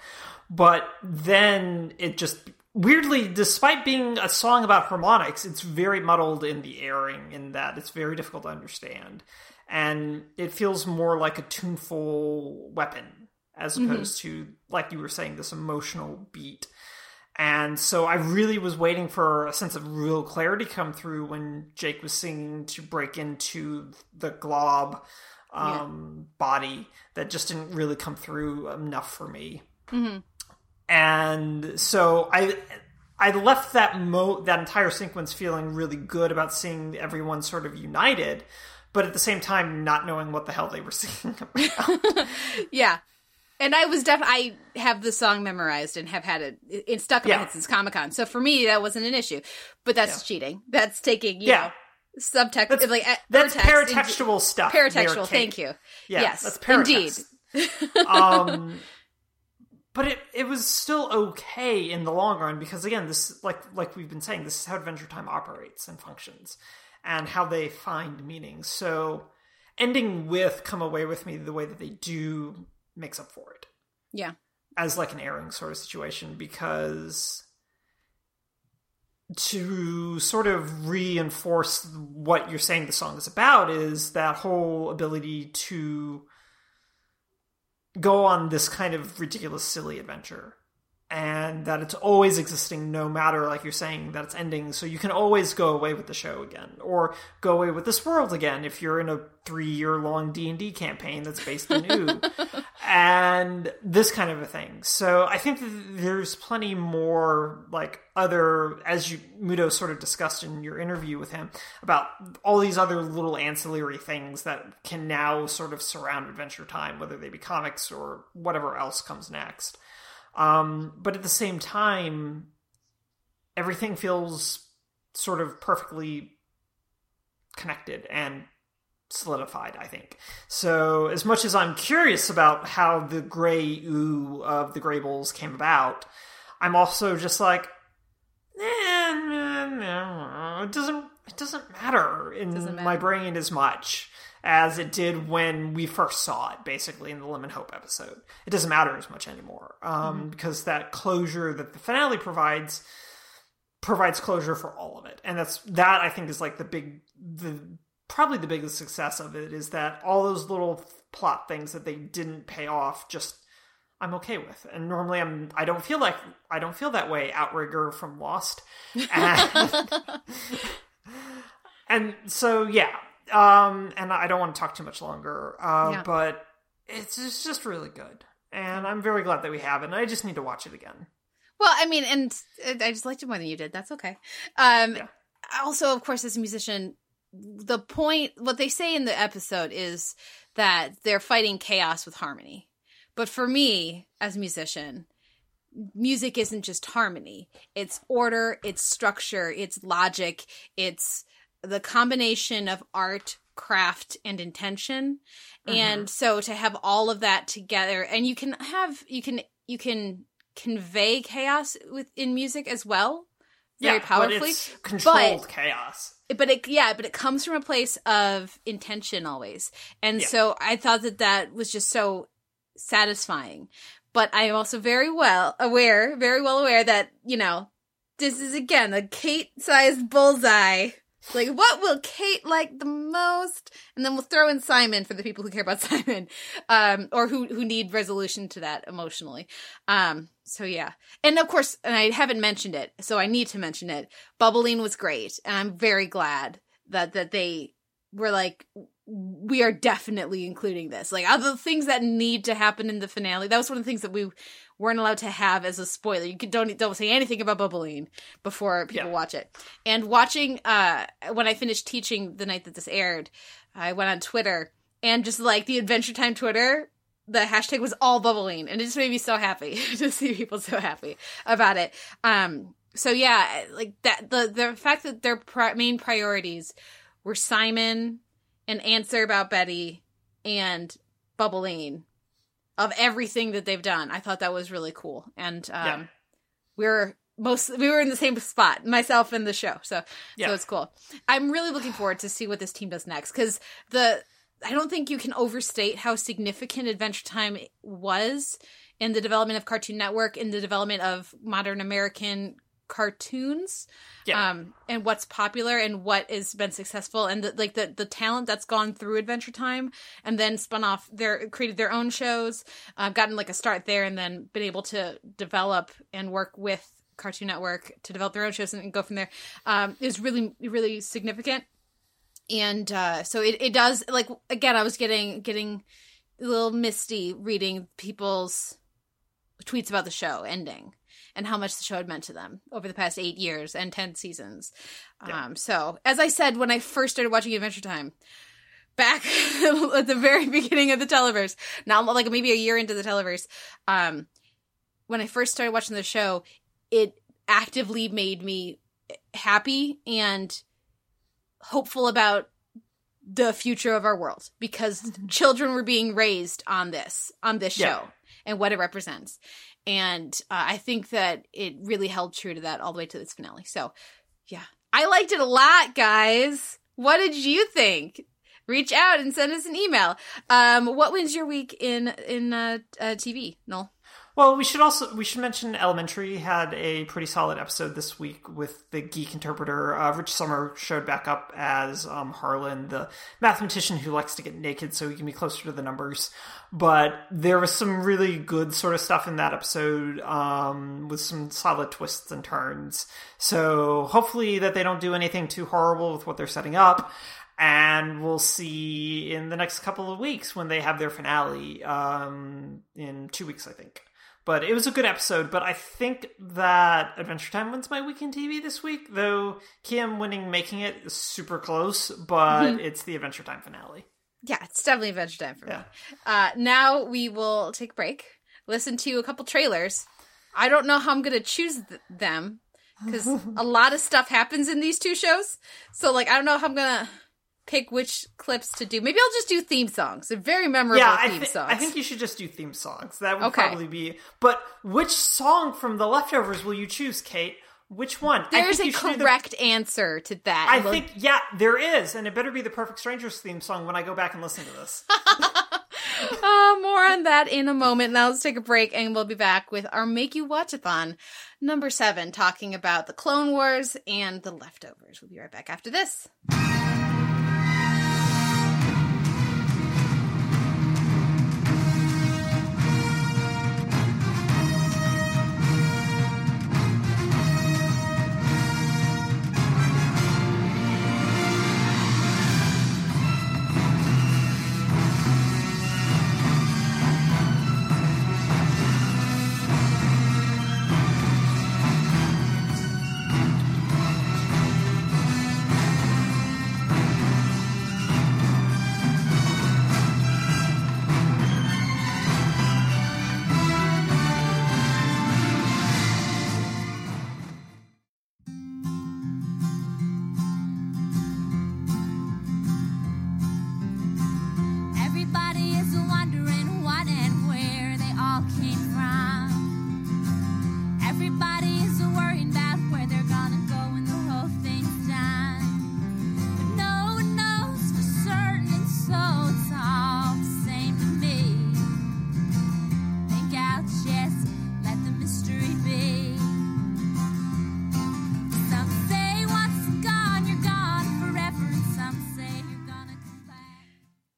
But then it just weirdly, despite being a song about harmonics, it's very muddled in the airing in that it's very difficult to understand. And it feels more like a tuneful weapon as mm-hmm. opposed to, like you were saying, this emotional beat. And so I really was waiting for a sense of real clarity come through when Jake was singing to break into the glob um, body that just didn't really come through enough for me. And so I I left that mo that entire sequence feeling really good about seeing everyone sort of united, but at the same time not knowing what the hell they were singing about. Yeah. And I was def I have the song memorized and have had it it stuck in my head since Comic Con. So for me that wasn't an issue. But that's cheating. That's taking, you Yeah. know subtext, That's- like uh, That's paratextual stuff. Paratextual. Thank you. Yeah, yes, that's paratext. indeed. um, but it it was still okay in the long run because again, this like like we've been saying, this is how Adventure Time operates and functions, and how they find meaning. So, ending with "Come Away with Me" the way that they do makes up for it Yeah. as like an airing sort of situation because to sort of reinforce what you're saying the song is about is that whole ability to go on this kind of ridiculous silly adventure and that it's always existing no matter like you're saying that it's ending. So you can always go away with the show again or go away with this world again if you're in a three year long d&d campaign that's based in new. And this kind of a thing. So i think that there's plenty more like other as you Muto sort of discussed in your interview with him about all these other little ancillary things that can now sort of surround adventure time whether they be comics or whatever else comes next um, but at the same time, everything feels sort of perfectly connected and solidified, I think. So, as much as I'm curious about how the gray Ooo of the Graybles came about, I'm also just like, eh, nah, nah, it doesn't it doesn't matter in Doesn't my brain as much as it did when we first saw it, basically in the Lemon Hope episode. It doesn't matter as much anymore um, because that closure that the finale provides provides closure for all of it, and that's that I think is like the big the probably the biggest success of it is that all those little plot things that they didn't pay off just I'm okay with. And normally I'm I don't feel like I don't feel that way outrigger from Lost. And, and so yeah. Um and I don't want to talk too much longer. Uh Yeah. but it's it's just really good. And I'm very glad that we have it. And I just need to watch it again. Well, I mean, and I just liked it more than you did. That's okay. Um, Yeah. Also, of course, as a musician, the point, what they say in the episode is that they're fighting chaos with harmony. But for me, as a musician, music isn't just harmony. It's order, it's structure, it's logic, it's the combination of art, craft, and intention. Mm-hmm. And so to have all of that together, and you can have, you can, you can convey chaos within music as well, very yeah, powerfully. But controlled chaos. but it yeah but it comes from a place of intention always and Yeah. so i thought that that was just so satisfying but i am also very well aware very well aware that you know this is again a kate sized bullseye like what will kate like the most? And then we'll throw in simon for the people who care about simon um or who who need resolution to that emotionally. Um so yeah. And of course and i haven't mentioned it so i need to mention it. Bubbline was great and i'm very glad that that they were like we are definitely including this. Like other things that need to happen in the finale that was one of the things that we weren't allowed to have as a spoiler. You could, don't don't say anything about Bubbline before people Yeah. watch it. And watching uh when i finished teaching the night that this aired i went on twitter and just like the adventure time twitter the hashtag was all Bubbline. And it just made me so happy to see people so happy about it. Um so yeah like that the the fact that their pri- main priorities were simon an answer about betty and Bubbline of everything that they've done i thought that was really cool and um Yeah. we were most we were in the same spot myself and the show so Yeah. so it's cool i'm really looking forward to see what this team does next because the i don't think you can overstate how significant adventure time was in the development of cartoon network in the development of modern american cartoons Yeah. um and what's popular and what has been successful and the, like the the talent that's gone through adventure time and then spun off their created their own shows uh, gotten like a start there and then been able to develop and work with cartoon network to develop their own shows and, and go from there um is really really significant and uh so it, it does like again i was getting getting a little misty reading people's tweets about the show ending and how much the show had meant to them over the past eight years and 10 seasons. Yeah. Um, so, as I said, when I first started watching Adventure Time, back at the very beginning of the Televerse, now like maybe a year into the Televerse, um, when I first started watching the show, it actively made me happy and hopeful about the future of our world because children were being raised on this on this show Yeah. and what it represents and uh, i think that it really held true to that all the way to this finale. So yeah. I liked it a lot guys. What did you think? Reach out and send us an email. Um what wins your week in in uh, uh tv noel Well, we should also we should mention Elementary had a pretty solid episode this week with the geek interpreter. Uh, Rich Sommer showed back up as um, Harlan, the mathematician who likes to get naked so he can be closer to the numbers. But there was some really good sort of stuff in that episode um, with some solid twists and turns. So hopefully that they don't do anything too horrible with what they're setting up. And we'll see in the next couple of weeks when they have their finale um, in two weeks, I think. But it was a good episode. But I think that Adventure Time wins my weekend TV this week, though Kim winning making it is super close. But it's the Adventure Time finale. yeah it's definitely adventure time for me Uh, now we will take a break, listen to a couple trailers. I don't know how I'm going to choose th- them because a lot of stuff happens in these two shows. So, like, I don't know how I'm going to pick which clips to do. Maybe I'll just do theme songs. They're very memorable Yeah, I, theme thi- songs. I think you should just do theme songs. That would Okay. probably be. But which song from the leftovers will you choose, Kate? Which one? I There's think a do the- correct answer to that. I we'll- think yeah, there is, and it better be the Perfect Strangers theme song when I go back and listen to this. Uh, more on that in a moment. Now let's take a break and we'll be back with our Make You Watchathon number seven, talking about the Clone Wars and the leftovers. We'll be right back after this.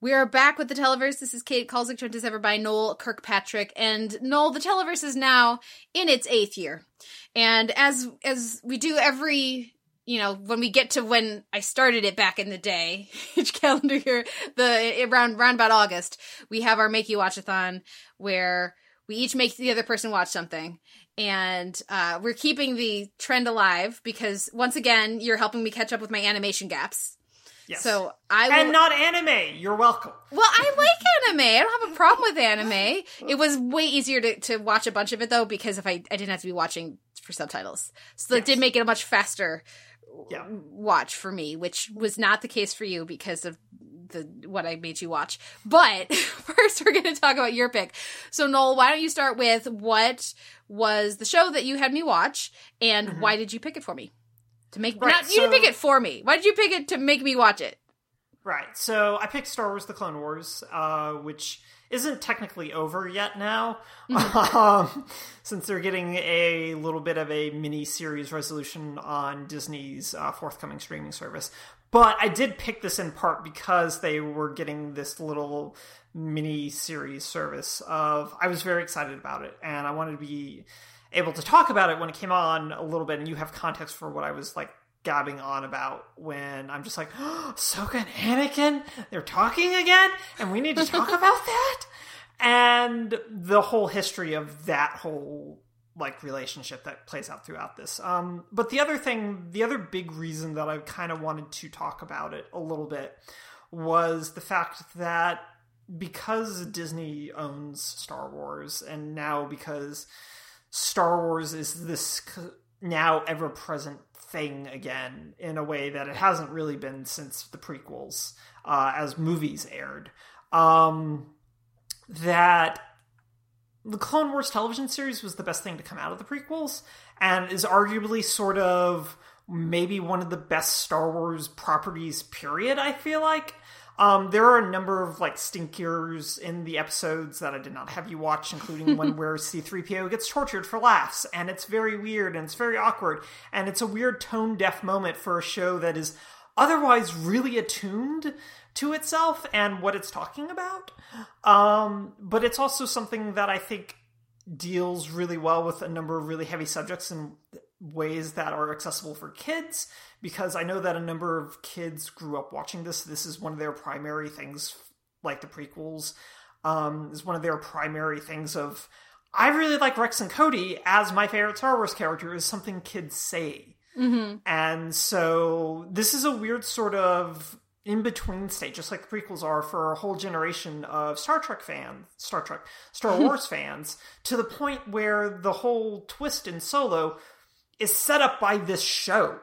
We are back with the Televerse. This is Kate Kulzick, joined as ever by Noel Kirkpatrick. And Noel, the Televerse is now in its eighth year. And as as we do every you know, when we get to when I started it back in the day, each calendar year, the around around about August, we have our Make You Watchathon where we each make the other person watch something. And uh, we're keeping the trend alive because once again, you're helping me catch up with my animation gaps. Yes. So I will, and not anime. You're welcome. well, I like anime. I don't have a problem with anime. It was way easier to, to watch a bunch of it though because if I I didn't have to be watching for subtitles, so that Yes. did make it a much faster Yeah. watch for me, which was not the case for you because of the what I made you watch. But first, we're going to talk about your pick. So, Noel, why don't you start with what was the show that you had me watch, and mm-hmm. why did you pick it for me? To make. Right, not you didn't pick it for me. Why did you pick it to make me watch it? Right. So I picked Star Wars: The Clone Wars, uh, which isn't technically over yet now, um, since they're getting a little bit of a mini series resolution on Disney's uh, forthcoming streaming service. But I did pick this in part because they were getting this little mini series service of I was very excited about it and I wanted to be able to talk about it when it came on a little bit and you have context for what I was like gabbing on about when I'm just like, oh, Ahsoka and Anakin, they're talking again, and we need to talk about that. And the whole history of that whole like relationship that plays out throughout this. Um, but the other thing, the other big reason that I kind of wanted to talk about it a little bit was the fact that because Disney owns Star Wars, and now because Star Wars is this now ever present thing again in a way that it hasn't really been since the prequels uh, as movies aired. Um, that the Clone Wars television series was the best thing to come out of the prequels and is arguably sort of maybe one of the best Star Wars properties, period, I feel like. Um, there are a number of like stinkers in the episodes that I did not have you watch, including one where C3PO gets tortured for laughs, and it's very weird and it's very awkward, and it's a weird tone deaf moment for a show that is otherwise really attuned to itself and what it's talking about. Um, but it's also something that I think deals really well with a number of really heavy subjects in ways that are accessible for kids because I know that a number of kids grew up watching this. This is one of their primary things, like the prequels, um, is one of their primary things of. I really like Rex and Cody as my favorite Star Wars character is something kids say. And so this is a weird sort of in between state, just like the prequels are for a whole generation of Star Trek fans, Star Trek, Star Wars fans, to the point where the whole twist in Solo is set up by this show.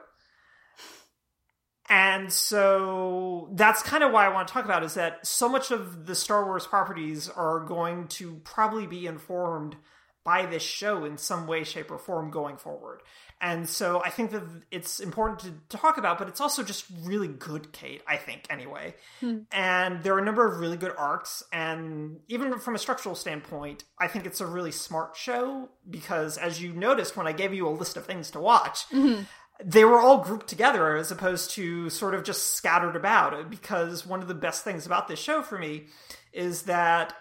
And so that's kind of why I want to talk about is that so much of the Star Wars properties are going to probably be informed by this show in some way, shape, or form going forward. And so I think that it's important to talk about, but it's also just really good, Kate, I think, anyway. Hmm. And there are a number of really good arcs. And even from a structural standpoint, I think it's a really smart show because, as you noticed when I gave you a list of things to watch, mm-hmm. They were all grouped together as opposed to sort of just scattered about. Because one of the best things about this show for me is that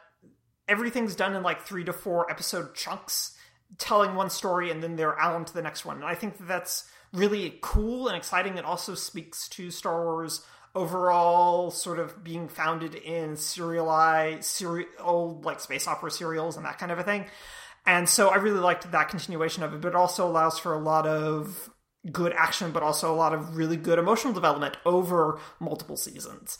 everything's done in like three to four episode chunks, telling one story and then they're out to the next one. And I think that that's really cool and exciting. It also speaks to Star Wars overall sort of being founded in serialized, seri- old like space opera serials and that kind of a thing. And so I really liked that continuation of it, but it also allows for a lot of good action, but also a lot of really good emotional development over multiple seasons.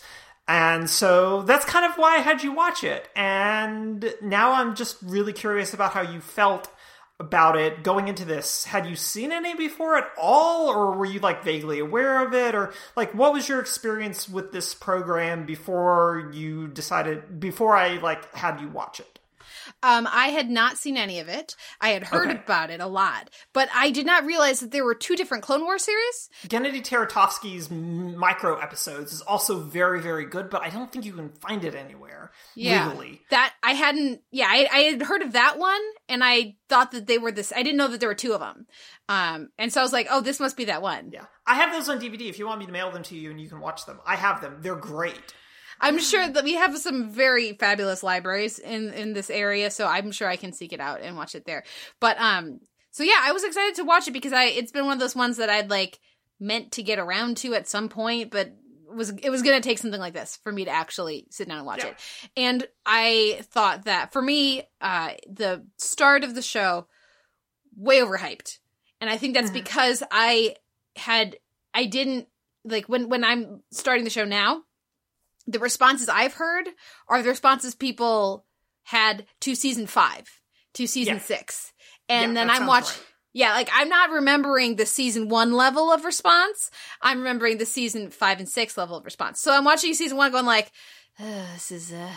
And so that's kind of why I had you watch it. And now I'm just really curious about how you felt about it going into this. Had you seen any before at all, or were you like vaguely aware of it? Or like what was your experience with this program before you decided, before I like had you watch it? Um, I had not seen any of it. I had heard Okay. about it a lot, but I did not realize that there were two different Clone Wars series. Genndy Tartakovsky's micro episodes is also very, very good, but I don't think you can find it anywhere legally. That I hadn't. Yeah, I, I had heard of that one, and I thought that they were this. I didn't know that there were two of them. Um, and so I was like, oh, this must be that one. Yeah. I have those on DVD if you want me to mail them to you and you can watch them. I have them. They're great. I'm sure that we have some very fabulous libraries in in this area, so I'm sure I can seek it out and watch it there. But um, so yeah, I was excited to watch it because I it's been one of those ones that I'd like meant to get around to at some point, but was it was going to take something like this for me to actually sit down and watch Yeah. it. And I thought that for me, uh, the start of the show way overhyped, and I think that's Mhm. because I had I didn't like when when I'm starting the show now the responses I've heard are the responses people had to season five, to season Yeah. six. And Yeah, then I'm watching. right. Yeah, like I'm not remembering the season one level of response. I'm remembering the season five and six level of response. So I'm watching season one going like, "Ugh, this is, uh,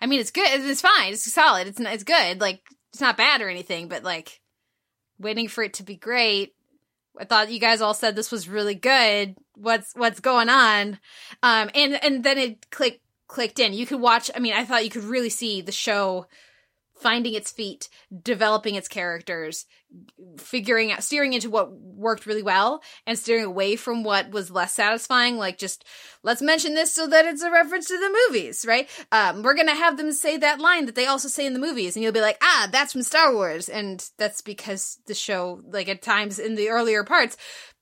I mean, it's good. It's fine. It's solid. It's, it's good. Like, it's not bad or anything, but like waiting for it to be great. I thought you guys all said this was really good. What's, what's going on? um and and then it clicked clicked in you could watch i mean i thought you could really see the show finding its feet developing its characters figuring out steering into what worked really well and steering away from what was less satisfying like just let's mention this so that it's a reference to the movies right um we're gonna have them say that line that they also say in the movies and you'll be like ah that's from star wars and that's because the show like at times in the earlier parts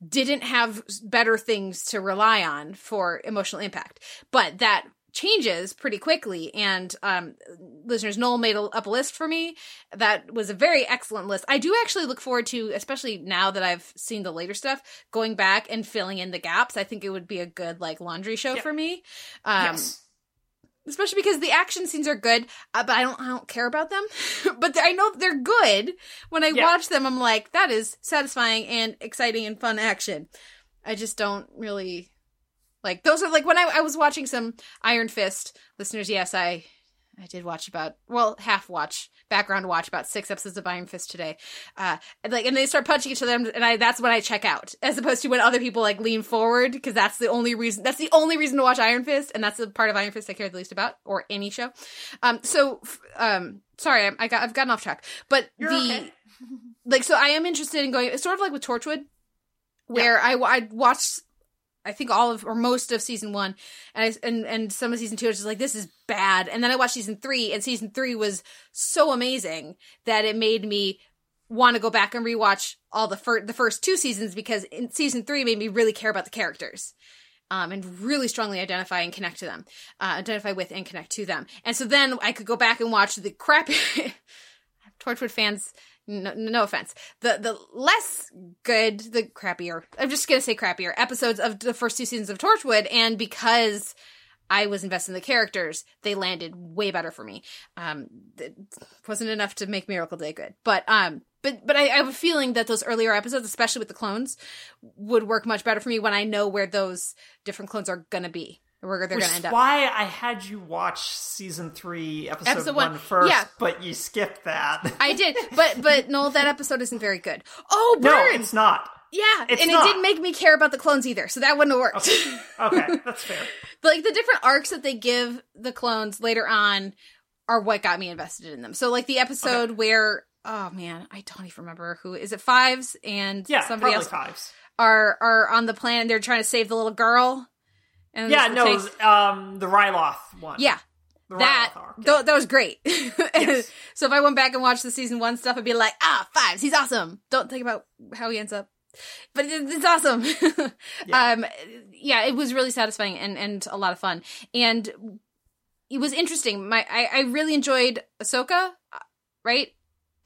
didn't have better things to rely on for emotional impact. But that changes pretty quickly. And um, listeners, Noel made a, up a list for me. That was a very excellent list. I do actually look forward to, especially now that I've seen the later stuff, going back and filling in the gaps. I think it would be a good like laundry show for me. Um, yes. especially because the action scenes are good, uh, but I don't I don't care about them. but I know they're good. When I Yeah. watch them, I'm like, that is satisfying and exciting and fun action. I just don't really like those are like when I, I was watching some Iron Fist listeners. Yes, I I did watch about well half watch background watch about six episodes of Iron Fist today. Uh, and like and they start punching each other, and I that's when I check out, as opposed to when other people like lean forward because that's the only reason. That's the only reason to watch Iron Fist, and that's the part of Iron Fist I care the least about, or any show. Um, so f- um, sorry, I, I got I've gotten off track, but You're the okay. like so I am interested in going. It's sort of like with Torchwood, where I I watched. I think all of or most of season one, and I, and and some of season two I was just like this is bad, and then I watched season three, and season three was so amazing that it made me want to go back and rewatch all the fir- the first two seasons because in season three made me really care about the characters. Um, and really strongly identify and connect to them, uh, identify with and connect to them. And so then I could go back and watch the crappy Torchwood fans. No, no offense. The the less good, the crappier. I'm just gonna say crappier episodes of the first two seasons of Torchwood, and because I was invested in the characters, they landed way better for me. Um, it wasn't enough to make Miracle Day good, but um, but but I, I have a feeling that those earlier episodes, especially with the clones, would work much better for me when I know where those different clones are gonna be, or where they're Which gonna is end up. why I had you watch season three, episode, Episode one one. first, Yeah. but you skipped that. I did, but but no, that episode isn't very good. Oh, no, it's not. Yeah, It's and not. it didn't make me care about the clones either, so that wouldn't have worked. Okay, that's fair. like the different arcs that they give the clones later on are what got me invested in them. So like the episode where oh man, I don't even remember who is it fives and Yeah, somebody else fives. are are on the planet and they're trying to save the little girl. And Yeah, no, takes- was, um, the Ryloth one. yeah, the that tho- that was great. Yes. so if I went back and watched the season one stuff, I'd be like, ah, fives, he's awesome. Don't think about how he ends up, but it's awesome. Yeah. Um, yeah, it was really satisfying and and a lot of fun, and it was interesting. My I, I really enjoyed Ahsoka, uh, right?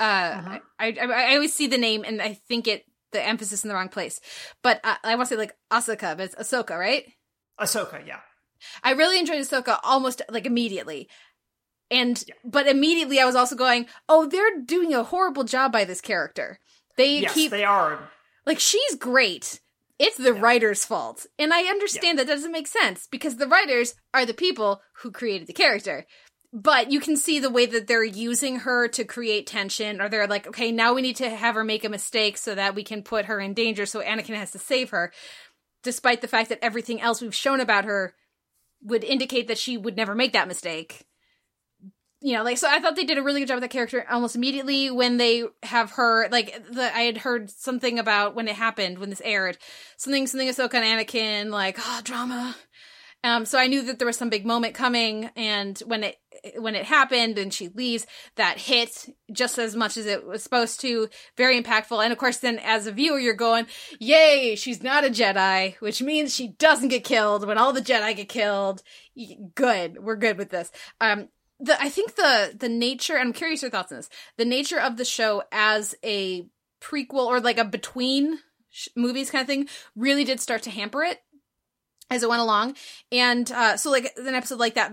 Uh, Mhm. I, I I always see the name and I think it the emphasis in the wrong place, but uh, I want to say like Asuka, but it's Ahsoka, right? Ahsoka, yeah. I really enjoyed Ahsoka almost like immediately. And Yeah. but immediately I was also going, "Oh, they're doing a horrible job by this character." They yes, keep they are. like she's great. It's the writer's fault. And I understand that doesn't make sense because the writers are the people who created the character. But you can see the way that they're using her to create tension, or they're like, okay, now we need to have her make a mistake so that we can put her in danger, so Anakin has to save her, despite the fact that everything else we've shown about her would indicate that she would never make that mistake. You know, like so I thought they did a really good job with that character almost immediately when they have her like the I had heard something about when it happened, when this aired, something something Ahsoka and Anakin, like, oh drama. Um, so I knew that there was some big moment coming, and when it when it happened and she leaves, that hit just as much as it was supposed to. Very impactful, and of course, then as a viewer, you're going, "Yay, she's not a Jedi," which means she doesn't get killed when all the Jedi get killed. Good, we're good with this. Um, the I think the the nature. I'm curious your thoughts on this. The nature of the show as a prequel or like a between sh- movies kind of thing really did start to hamper it as it went along. And uh, so, like an episode like that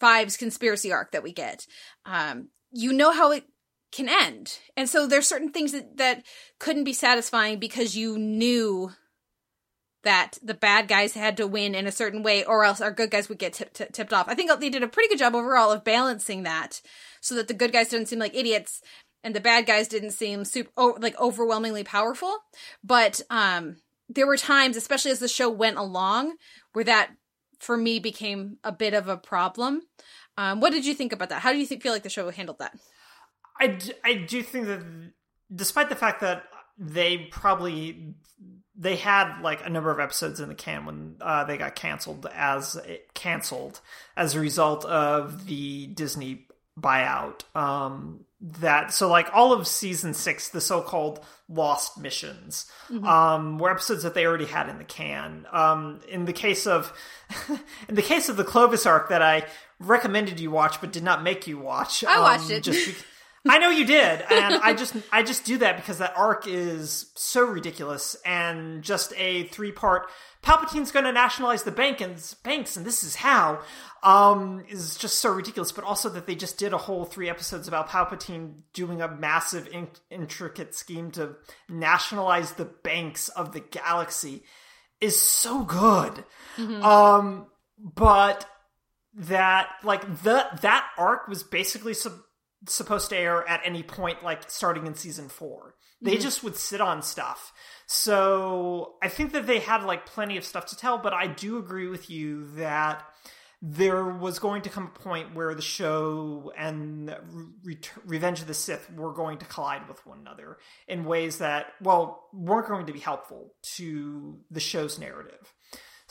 Fives conspiracy arc that we get, um, you know how it can end, and so there's certain things that that couldn't be satisfying because you knew that the bad guys had to win in a certain way, or else our good guys would get tip- tip- tipped off. I think they did a pretty good job overall of balancing that, so that the good guys didn't seem like idiots. And the bad guys didn't seem super, like overwhelmingly powerful, but um, there were times, especially as the show went along, where that for me became a bit of a problem. Um, what did you think about that? How do you feel like the show handled that? I, d- I do think that despite the fact that they probably they had like a number of episodes in the can when uh, they got canceled as canceled as a result of the Disney buyout. Um, that so like all of season six, the so-called lost missions, um, were episodes that they already had in the can. Um, in the case of in the case of the Clovis arc that I recommended you watch but did not make you watch, I um, watched it. just. Be- I know you did, and I just I just do that because that arc is so ridiculous and just a three part. Palpatine's going to nationalize the bank and banks, and this is how um, is just so ridiculous. But also that they just did a whole three episodes about Palpatine doing a massive, in- intricate scheme to nationalize the banks of the galaxy is so good. Um, but that like the that arc was basically sub- supposed to air at any point like starting in season 4 they just would sit on stuff so i think that they had like plenty of stuff to tell but i do agree with you that there was going to come a point where the show and Re- Revenge of the Sith were going to collide with one another in ways that, well, weren't going to be helpful to the show's narrative.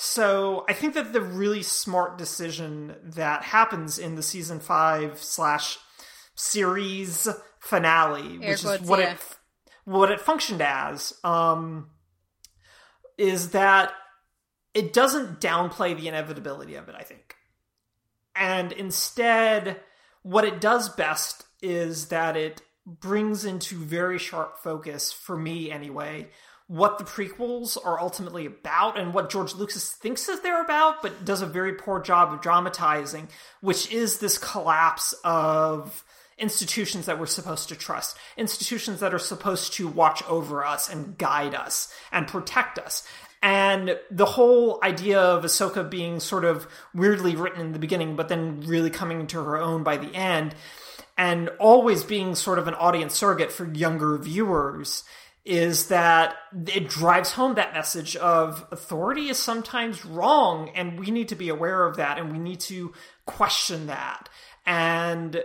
So I think that the really smart decision that happens in the season five slash series finale, Air which quotes, is what yeah. it what it functioned as, um, is that it doesn't downplay the inevitability of it. I think, and instead, what it does best is that it brings into very sharp focus for me anyway what the prequels are ultimately about and what George Lucas thinks that they're about, but does a very poor job of dramatizing, which is this collapse of institutions that we're supposed to trust, institutions that are supposed to watch over us and guide us and protect us. And the whole idea of Ahsoka being sort of weirdly written in the beginning, but then really coming into her own by the end, and always being sort of an audience surrogate for younger viewers is that it drives home that message of authority is sometimes wrong and we need to be aware of that and we need to question that. And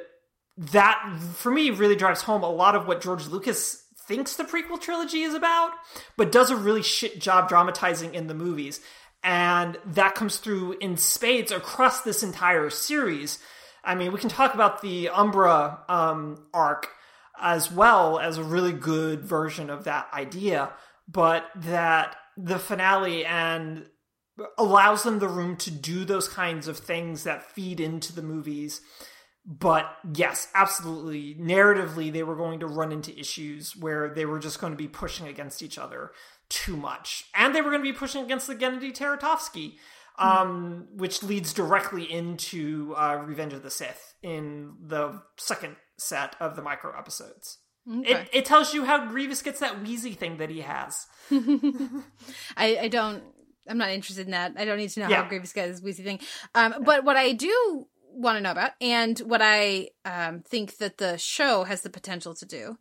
that for me really drives home a lot of what george lucas thinks the prequel trilogy is about but does a really shit job dramatizing in the movies and that comes through in spades across this entire series i mean we can talk about the umbra um, arc as well as a really good version of that idea, but that the finale and allows them the room to do those kinds of things that feed into the movies. But yes, absolutely. Narratively, they were going to run into issues where they were just going to be pushing against each other too much. And they were going to be pushing against the Genndy Tartakovsky, um, which leads directly into uh, Revenge of the Sith in the second set of the micro episodes. It, it tells you how Grievous gets that wheezy thing that he has. I, I don't. I'm not interested in that. I don't need to know Yeah. how Grievous gets his wheezy thing. Um, but what I do want to know about, and what I um, think that the show has the potential to do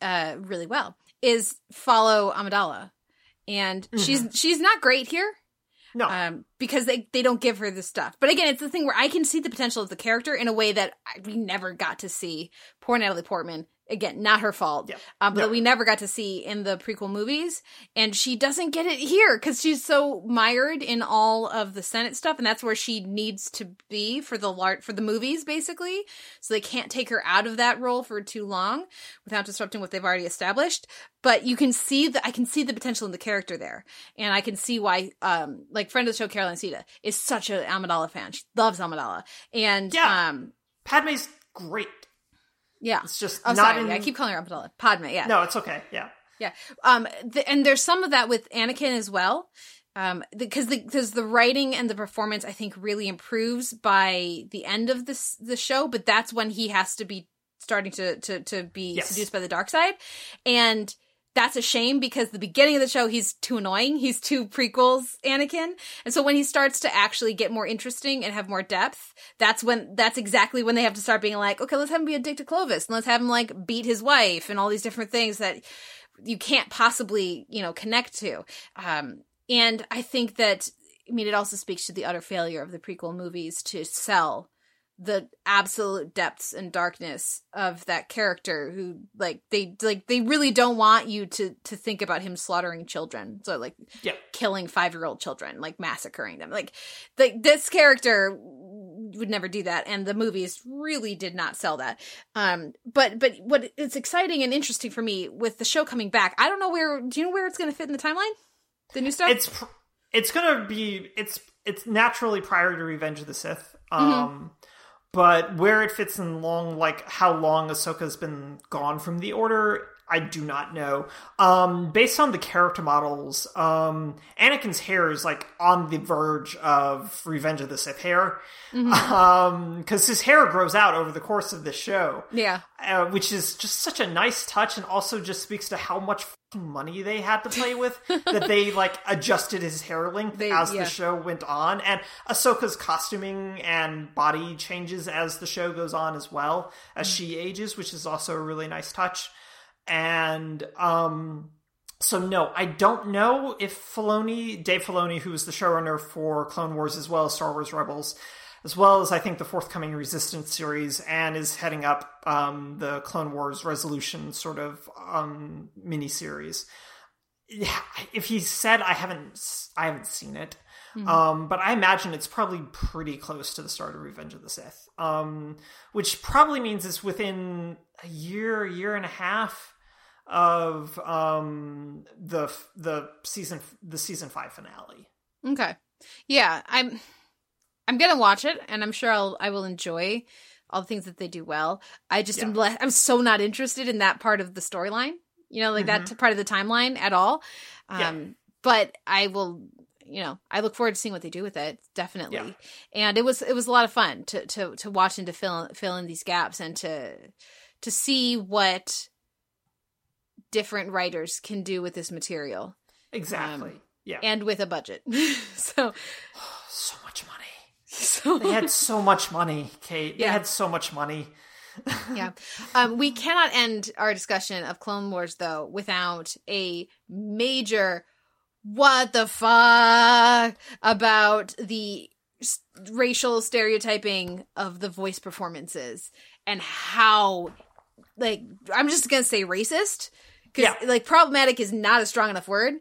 uh, really well, is follow Amidala, and she's she's not great here No, um, because they, they don't give her the stuff. But again, it's the thing where I can see the potential of the character in a way that I, we never got to see. Poor Natalie Portman. Again, not her fault, Yeah. um, but No. we never got to see in the prequel movies, and she doesn't get it here because she's so mired in all of the Senate stuff, and that's where she needs to be for the lar- for the movies, basically. So they can't take her out of that role for too long without disrupting what they've already established. But you can see that I can see the potential in the character there, and I can see why, um, like friend of the show Caroline Sita is such an Amidala fan. She loves Amidala, and Yeah. um, Padme's great. Yeah. It's just Oh, not sorry. in. I keep calling her Amidala. Padme. Yeah. No, it's okay. Yeah. Yeah. Um th- and there's some of that with Anakin as well. Um because the because the writing and the performance I think really improves by the end of this the show, but that's when he has to be starting to to to be Yes. seduced by the dark side. And that's a shame because the beginning of the show he's too annoying. He's too prequels Anakin. And so when he starts to actually get more interesting and have more depth, that's when that's exactly when they have to start being like, okay, let's have him be a dick to Clovis and let's have him like beat his wife and all these different things that you can't possibly, you know, connect to. Um and I think that I mean it also speaks to the utter failure of the prequel movies to sell the absolute depths and darkness of that character who like they like they really don't want you to to think about him slaughtering children. So like Yeah. killing five year old children like massacring them. Like like this character would never do that and the movies really did not sell that. Um but but what it's exciting and interesting for me with the show coming back i don't know where do you know where it's going to fit in the timeline? The new stuff? It's pr- it's gonna be it's it's naturally prior to Revenge of the Sith. Um, but where it fits in long, like how long Ahsoka's been gone from the Order, I do not know. Um, based on the character models, um, Anakin's hair is like on the verge of Revenge of the Sith hair, because his hair grows out over the course of the show Yeah. uh, which is just such a nice touch and also just speaks to how much money they had to play with that they like adjusted his hair length They- as yeah. the show went on and Ahsoka's costuming and body changes as the show goes on as well as Mm. she ages which is also a really nice touch and um so no, I don't know if Filoni, Dave Filoni, who is the showrunner for Clone Wars as well as Star Wars Rebels, as well as I think the forthcoming Resistance series, and is heading up um, the Clone Wars Resolution sort of um, mini series. If he said I haven't, I haven't seen it, um, but I imagine it's probably pretty close to the start of Revenge of the Sith, um, which probably means it's within a year, year and a half of um the the season the season 5 finale. Okay. Yeah, I'm I'm gonna watch it, and I'm sure I'll I will enjoy all the things that they do well. I just am Yeah. le- I'm so not interested in that part of the storyline. You know, like that part of the timeline at all. Um, Yeah. But I will. You know, I look forward to seeing what they do with it. Definitely, Yeah. and it was it was a lot of fun to to to watch and to fill fill in these gaps and to to see what different writers can do with this material Exactly. Um, yeah. and with a budget. so so much money. so They had so much money, Kate. They Yeah. had so much money. yeah. Um, we cannot end our discussion of Clone Wars though without a major what the fuck about the racial stereotyping of the voice performances and how like I'm just going to say racist cuz Yeah. like problematic is not a strong enough word.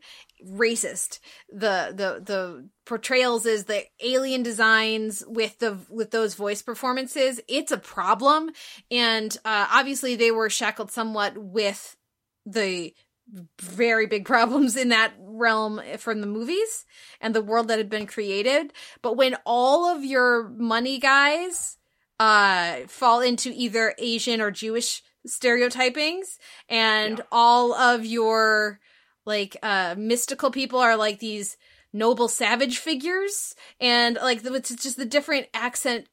Racist. The the the portrayals is the alien designs with the with those voice performances. It's a problem. And uh obviously they were shackled somewhat with the very big problems in that realm from the movies and the world that had been created. But when all of your money guys uh fall into either asian or jewish stereotypings and Yeah. all of your like uh mystical people are like these noble savage figures and like the, it's just the different accent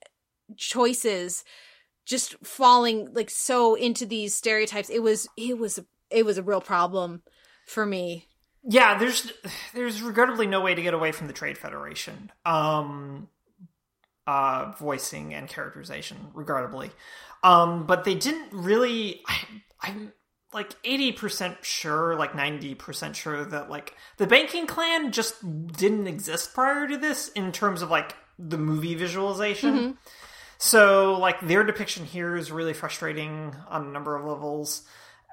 choices just falling like so into these stereotypes it was it was it was a real problem for me Yeah, there's there's regrettably no way to get away from the Trade Federation. Um uh voicing and characterization, regrettably. Um but they didn't really I I'm like 80% sure, like 90% sure that like the banking clan just didn't exist prior to this in terms of like the movie visualization. So like their depiction here is really frustrating on a number of levels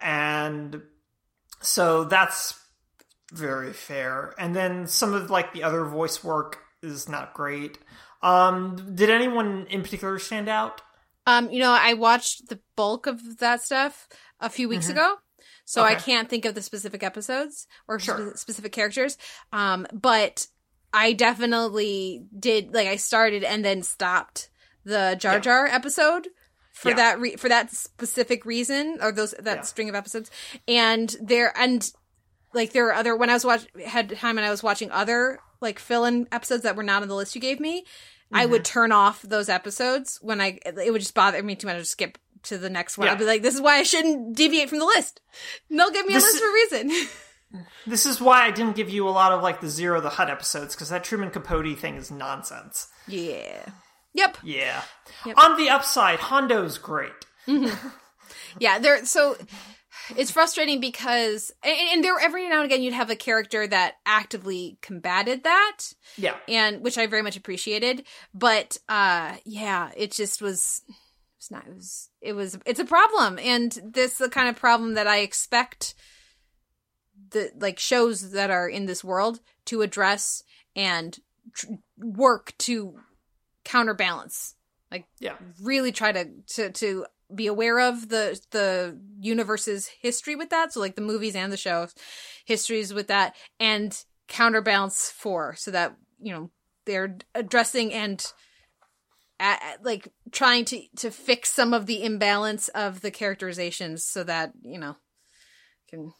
and so that's very fair. And then some of like the other voice work is not great. Um did anyone in particular stand out? um you know i watched the bulk of that stuff a few weeks ago so i can't think of the specific episodes or Sure. spe- specific characters um but i definitely did like i started and then stopped the jar Yeah. jar episode for Yeah. that re- for that specific reason or those that Yeah. string of episodes and there and like there are other when i was watch had time and i was watching other like fill-in episodes that were not on the list you gave me i Mm-hmm. would turn off those episodes when i it would just bother me too much to skip to the next one Yeah. i'd be like this is why i shouldn't deviate from the list and they'll give me a list is- for a reason This is why I didn't give you a lot of like the Ziro the Hutt episodes because that Truman Capote thing is nonsense. yeah yep Yeah. Yep. On the upside, Hondo's great. yeah there so it's frustrating because and, and there every now and again you'd have a character that actively combated that Yeah. and which I very much appreciated. But uh yeah, it just was it's not it was it was it's a problem and this is the kind of problem that I expect the like shows that are in this world to address and tr- work to counterbalance. Like Yeah. really try to to to be aware of the the universe's history with that. So like the movies and the shows histories with that and counterbalance for so that you know they're addressing and at, at, like trying to to fix some of the imbalance of the characterizations so that you know can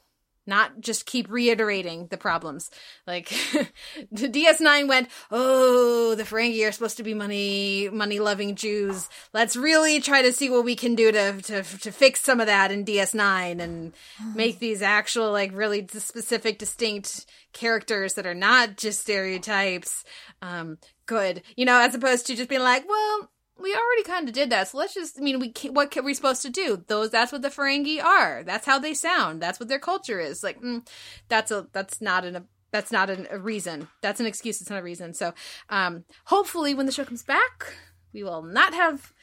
not just keep reiterating the problems. Like the DS9 went, "Oh, the Ferengi are supposed to be money money loving Jews. Let's really try to see what we can do to to to fix some of that in DS9 and make these actual like really specific distinct characters that are not just stereotypes um good. You know, as opposed to just being like, "Well, we already kind of did that, so let's just. I mean, we what are we supposed to do? Those that's what the Ferengi are. That's how they sound. That's what their culture is. Like, mm, that's a that's not an that's not an, a reason. That's an excuse. It's not a reason. So, um, hopefully, when the show comes back, we will not have.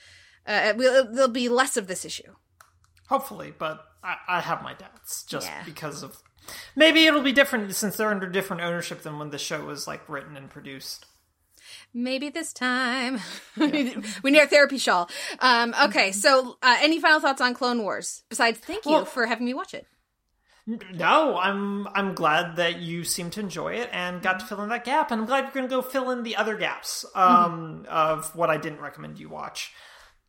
Uh, we'll, there'll be less of this issue. Hopefully, but I, I have my doubts just Yeah. because of maybe it'll be different since they're under different ownership than when the show was like written and produced. Maybe this time we need our therapy shawl. Um, okay, so uh, any final thoughts on Clone Wars? Besides, thank you Well- for having me watch it. No, I'm I'm glad that you seem to enjoy it and got to fill in that gap, and I'm glad you're going to go fill in the other gaps um, of what I didn't recommend you watch.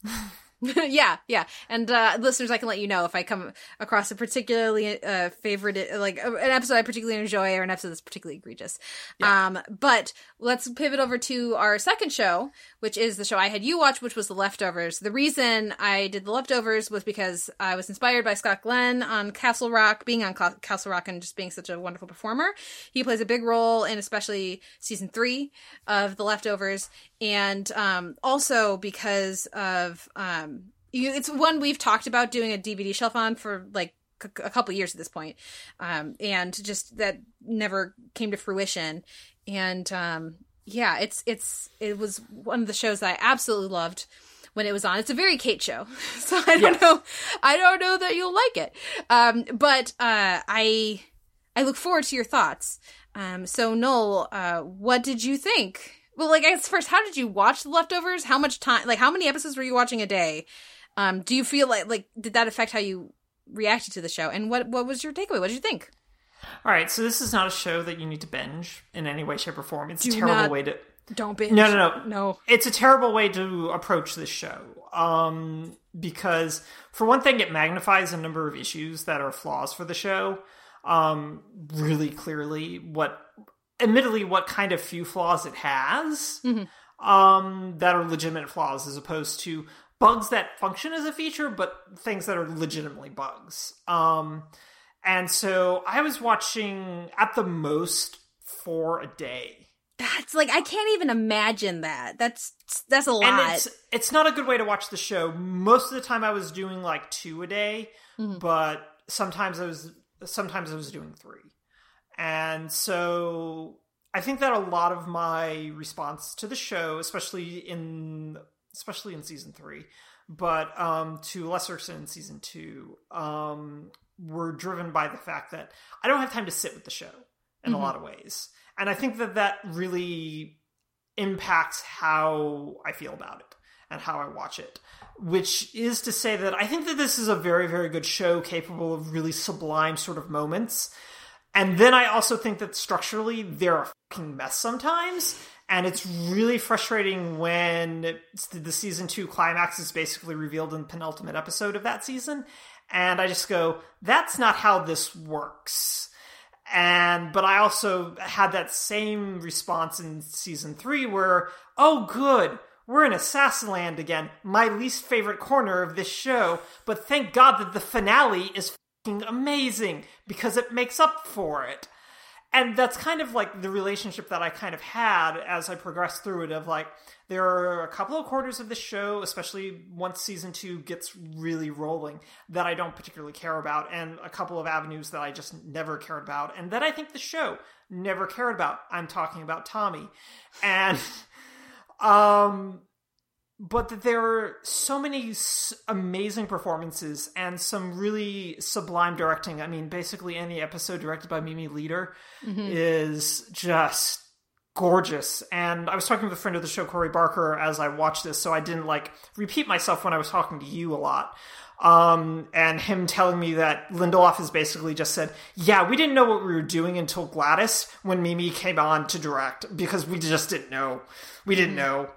yeah, yeah. And uh, listeners, I can let you know if I come across a particularly uh, favorite, like uh, an episode I particularly enjoy or an episode that's particularly egregious. Um, but let's pivot over to our second show, which is the show I had you watch, which was The Leftovers. The reason I did The Leftovers was because I was inspired by Scott Glenn on Castle Rock, being on Ca- Castle Rock and just being such a wonderful performer. He plays a big role in especially season three of The Leftovers. And um, also because of um, you, it's one we've talked about doing a DVD shelf on for like c- a couple years at this point, um, and just that never came to fruition. And um, yeah, it's it's it was one of the shows that I absolutely loved when it was on. It's a very Kate show, so I don't Yes. know, I don't know that you'll like it, um, but uh, I I look forward to your thoughts. Um, so Noel, uh, what did you think? Well, like, I guess first, how did you watch the leftovers? How much time, like, how many episodes were you watching a day? Um, do you feel like, like, did that affect how you reacted to the show? And what, what was your takeaway? What did you think? All right, so this is not a show that you need to binge in any way, shape, or form. It's a terrible not- way to. Don't binge. No, no, no, No. It's a terrible way to approach this show. Um, because for one thing, it magnifies a number of issues that are flaws for the show. Um, really clearly, what, admittedly, what kind of few flaws it has. Um, that are legitimate flaws as opposed to bugs that function as a feature, but things that are legitimately bugs. Um, and so I was watching at the most for a day. That's like, I can't even imagine that. That's, that's a and lot. it's it's not a good way to watch the show. Most of the time, I was doing like two a day, Mm-hmm. but sometimes I was sometimes I was doing three, and so I think that a lot of my response to the show, especially in especially in season three, but um, to lesser extent in season two, um, were driven by the fact that I don't have time to sit with the show in a lot of ways, and I think that that really impacts how I feel about it and how I watch it. Which is to say that I think that this is a very, very good show capable of really sublime sort of moments. And then I also think that structurally they're a fucking mess sometimes. And it's really frustrating when the season two climax is basically revealed in the penultimate episode of that season. And I just go, that's not how this works and but I also had that same response in season three where oh good we're in Assassinland again my least favorite corner of this show but thank God that the finale is amazing because it makes up for it. And that's kind of like the relationship that I kind of had as I progressed through it of like there are a couple of quarters of the show especially once season 2 gets really rolling that I don't particularly care about and a couple of avenues that I just never cared about and that I think the show never cared about. I'm talking about Tommy. And um but that there are so many amazing performances and some really sublime directing. I mean, basically any episode directed by Mimi Leder is just gorgeous. And I was talking with a friend of the show, Corey Barker, as I watched this, so I didn't like repeat myself when I was talking to you a lot. Um, and him telling me that Lindelof has basically just said, "Yeah, we didn't know what we were doing until Gladys when Mimi came on to direct because we just didn't know. We didn't know."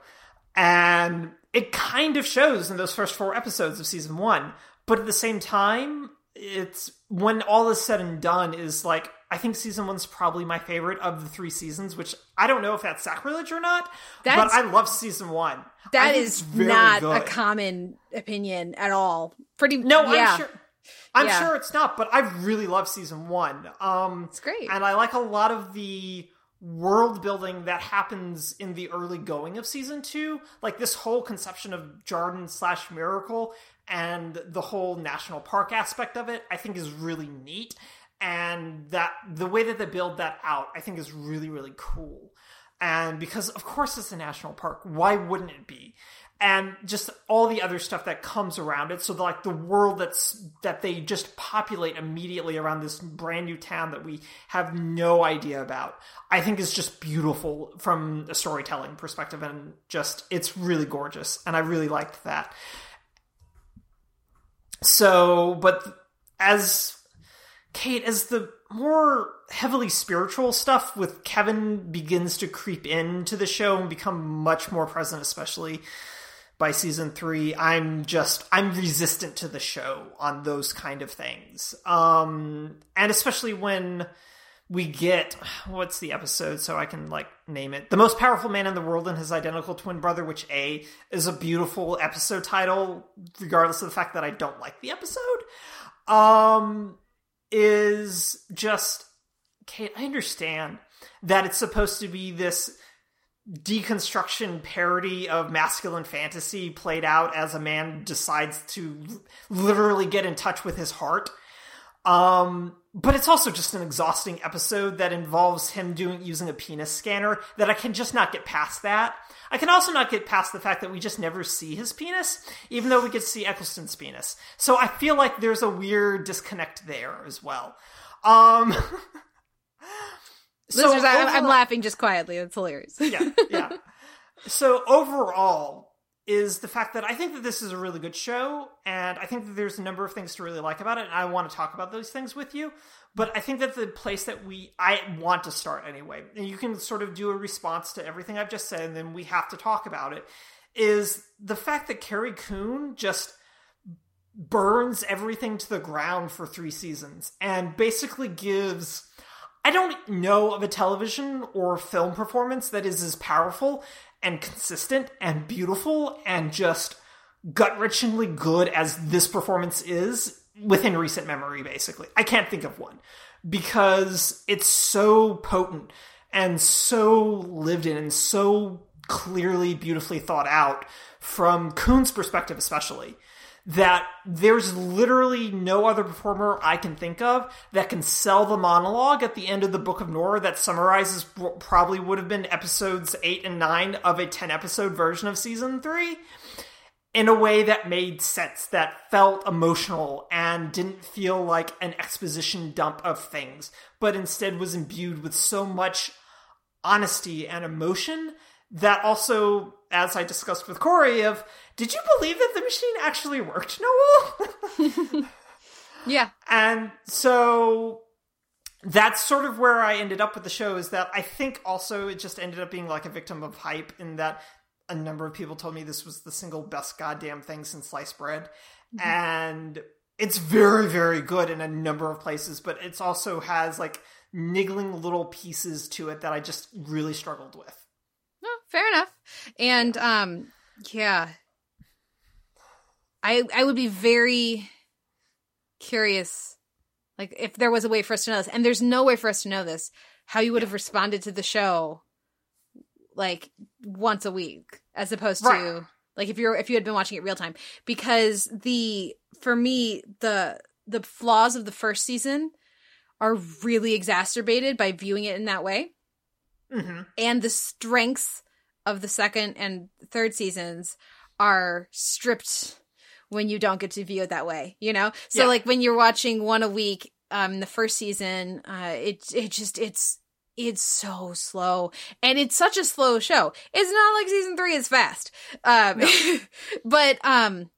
And it kind of shows in those first four episodes of season one. But at the same time, it's when all is said and done is like I think season one's probably my favorite of the three seasons, which I don't know if that's sacrilege or not. That's- but I love season one. That is That think is not a common opinion at all. Pretty No, yeah. I'm sure. I'm Yeah. sure it's not, but I really love season one. Um, It's great. and I like a lot of the world building that happens in the early going of season two. Like this whole conception of Jarden slash Miracle and the whole national park aspect of it, I think is really neat. And that the way that they build that out, I think is really, really cool. And because of course it's a national park, why wouldn't it be? And just all the other stuff that comes around it. So like the world that's that they just populate immediately around this brand new town that we have no idea about. I think is just beautiful from a storytelling perspective and just it's really gorgeous. And I really liked that. So, but as Kate, as the more heavily spiritual stuff with Kevin begins to creep into the show and become much more present, especially by season three, I'm just I'm resistant to the show on those kind of things. Um and especially when we get what's the episode so I can like name it. The most powerful man in the world and his identical twin brother, which A is a beautiful episode title, regardless of the fact that I don't like the episode. Um is just Kate, I understand that it's supposed to be this deconstruction parody of masculine fantasy played out as a man decides to literally get in touch with his heart. Um, but it's also just an exhausting episode that involves him doing using a penis scanner that I can just not get past that. I can also not get past the fact that we just never see his penis, even though we to see Eccleston's penis. So I feel like there's a weird disconnect there as well. Um, so Listeners, I, I'm laughing just quietly. It's hilarious. yeah, yeah. So overall is the fact that I think that this is a really good show, and I think that there's a number of things to really like about it, and I want to talk about those things with you. But I think that the place that we I want to start anyway, and you can sort of do a response to everything I've just said, and then we have to talk about it, is the fact that Carrie Coon just burns everything to the ground for three seasons and basically gives I don't know of a television or film performance that is as powerful and consistent and beautiful and just gut wrenchingly good as this performance is within recent memory, basically. I can't think of one because it's so potent and so lived in and so clearly, beautifully thought out from Coon's perspective, especially that there's literally no other performer I can think of that can sell the monologue at the end of the Book of Nora that summarizes what probably would have been episodes 8 and 9 of a 10 episode version of season 3 in a way that made sense, that felt emotional and didn't feel like an exposition dump of things, but instead was imbued with so much honesty and emotion that also, as I discussed with Corey, of did you believe that the machine actually worked, Noel? yeah. and so that's sort of where I ended up with the show is that I think also it just ended up being like a victim of hype in that a number of people told me this was the single best goddamn thing since sliced bread. And it's very, very good in a number of places, but it also has like niggling little pieces to it that I just really struggled with. Oh, fair enough. And um yeah. I I would be very curious like if there was a way for us to know this. And there's no way for us to know this how you would have responded to the show like once a week as opposed to Right. like if you're if you had been watching it real time. Because the for me the the flaws of the first season are really exacerbated by viewing it in that way. Hmm and the strengths of the second and third seasons are stripped when you don't get to view it that way you know? So Yeah. like when you're watching one a week um the first season uh it it just it's it's so slow. And it's such a slow show. It's not like season three is fast. Um but um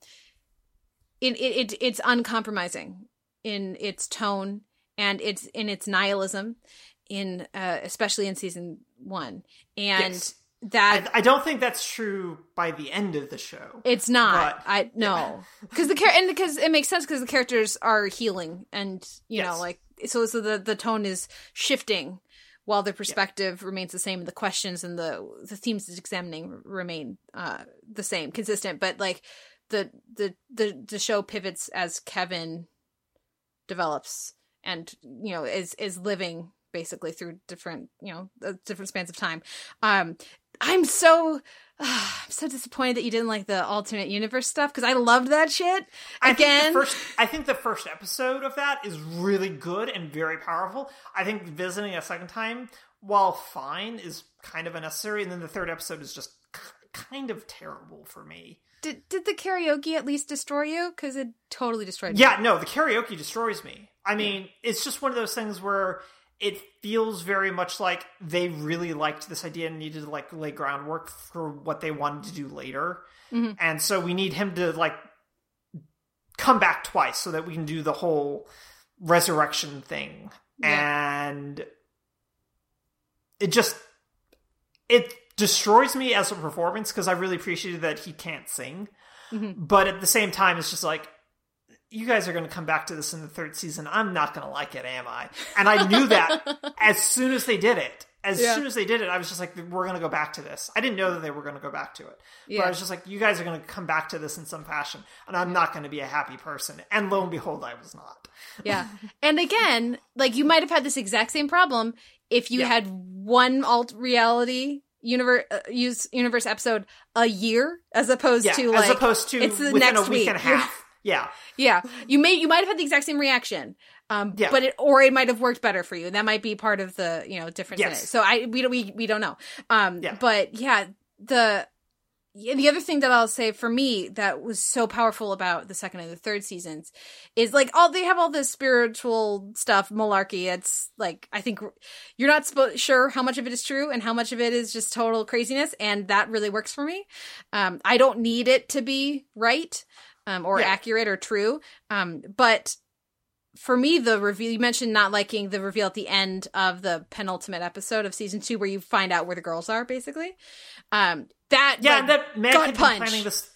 it, it, it it's uncompromising in its tone and it's in its nihilism in uh especially in season one. And Yes. That I, I don't think that's true by the end of the show. It's not. But- I no, because the char- and because it makes sense because the characters are healing, and you know, like so. So the the tone is shifting while the perspective remains the same. and The questions and the the themes it's examining remain uh the same, consistent. But like the the the the show pivots as Kevin develops and you know is is living basically through different you know uh, different spans of time um i'm so i'm so disappointed that you didn't like the alternate universe stuff because i loved that shit I think again the first, I think the first episode of that is really good and very powerful. I think visiting a second time, while fine, is kind of unnecessary. And then the third episode is just k- kind of terrible for me. did, did the karaoke at least destroy you because it totally destroyed me. Yeah, no, the karaoke destroys me. I mean, it's just one of those things where it feels very much like they really liked this idea and needed to like lay groundwork for what they wanted to do later. Mhm. And so we need him to like come back twice so that we can do the whole resurrection thing. And it just it destroys me as a performance because I really appreciated that he can't sing. Mhm. But at the same time, it's just like you guys are going to come back to this in the third season. I'm not going to like it, am I? And I knew that as soon as they did it. As Yeah. soon as they did it, I was just like, we're going to go back to this. I didn't know that they were going to go back to it. But I was just like, you guys are going to come back to this in some fashion. And I'm not going to be a happy person. And lo and behold, I was not. yeah and again like you might have had this exact same problem if you Yeah. had one alt reality universe uh, use universe episode a year as opposed Yeah, to as like opposed to it's the within next a week week. and a half. Yeah. Yeah, you may you might have had the exact same reaction, um, Yeah. but it or it might have worked better for you. That might be part of the you know difference in Yes. it. So I we don't we, we don't know. Um, Yeah. but yeah, the the other thing that I'll say for me that was so powerful about the second and the third seasons is like all they have all this spiritual stuff malarkey. It's like I think you're not sure how much of it is true and how much of it is just total craziness, and that really works for me. Um, I don't need it to be right um, or Yeah. accurate or true. Um, but for me, the reveal you mentioned not liking the reveal at the end of the penultimate episode of season two, where you find out where the girls are, basically. Um, that Yeah, like, that Meg gut had punch. planning this.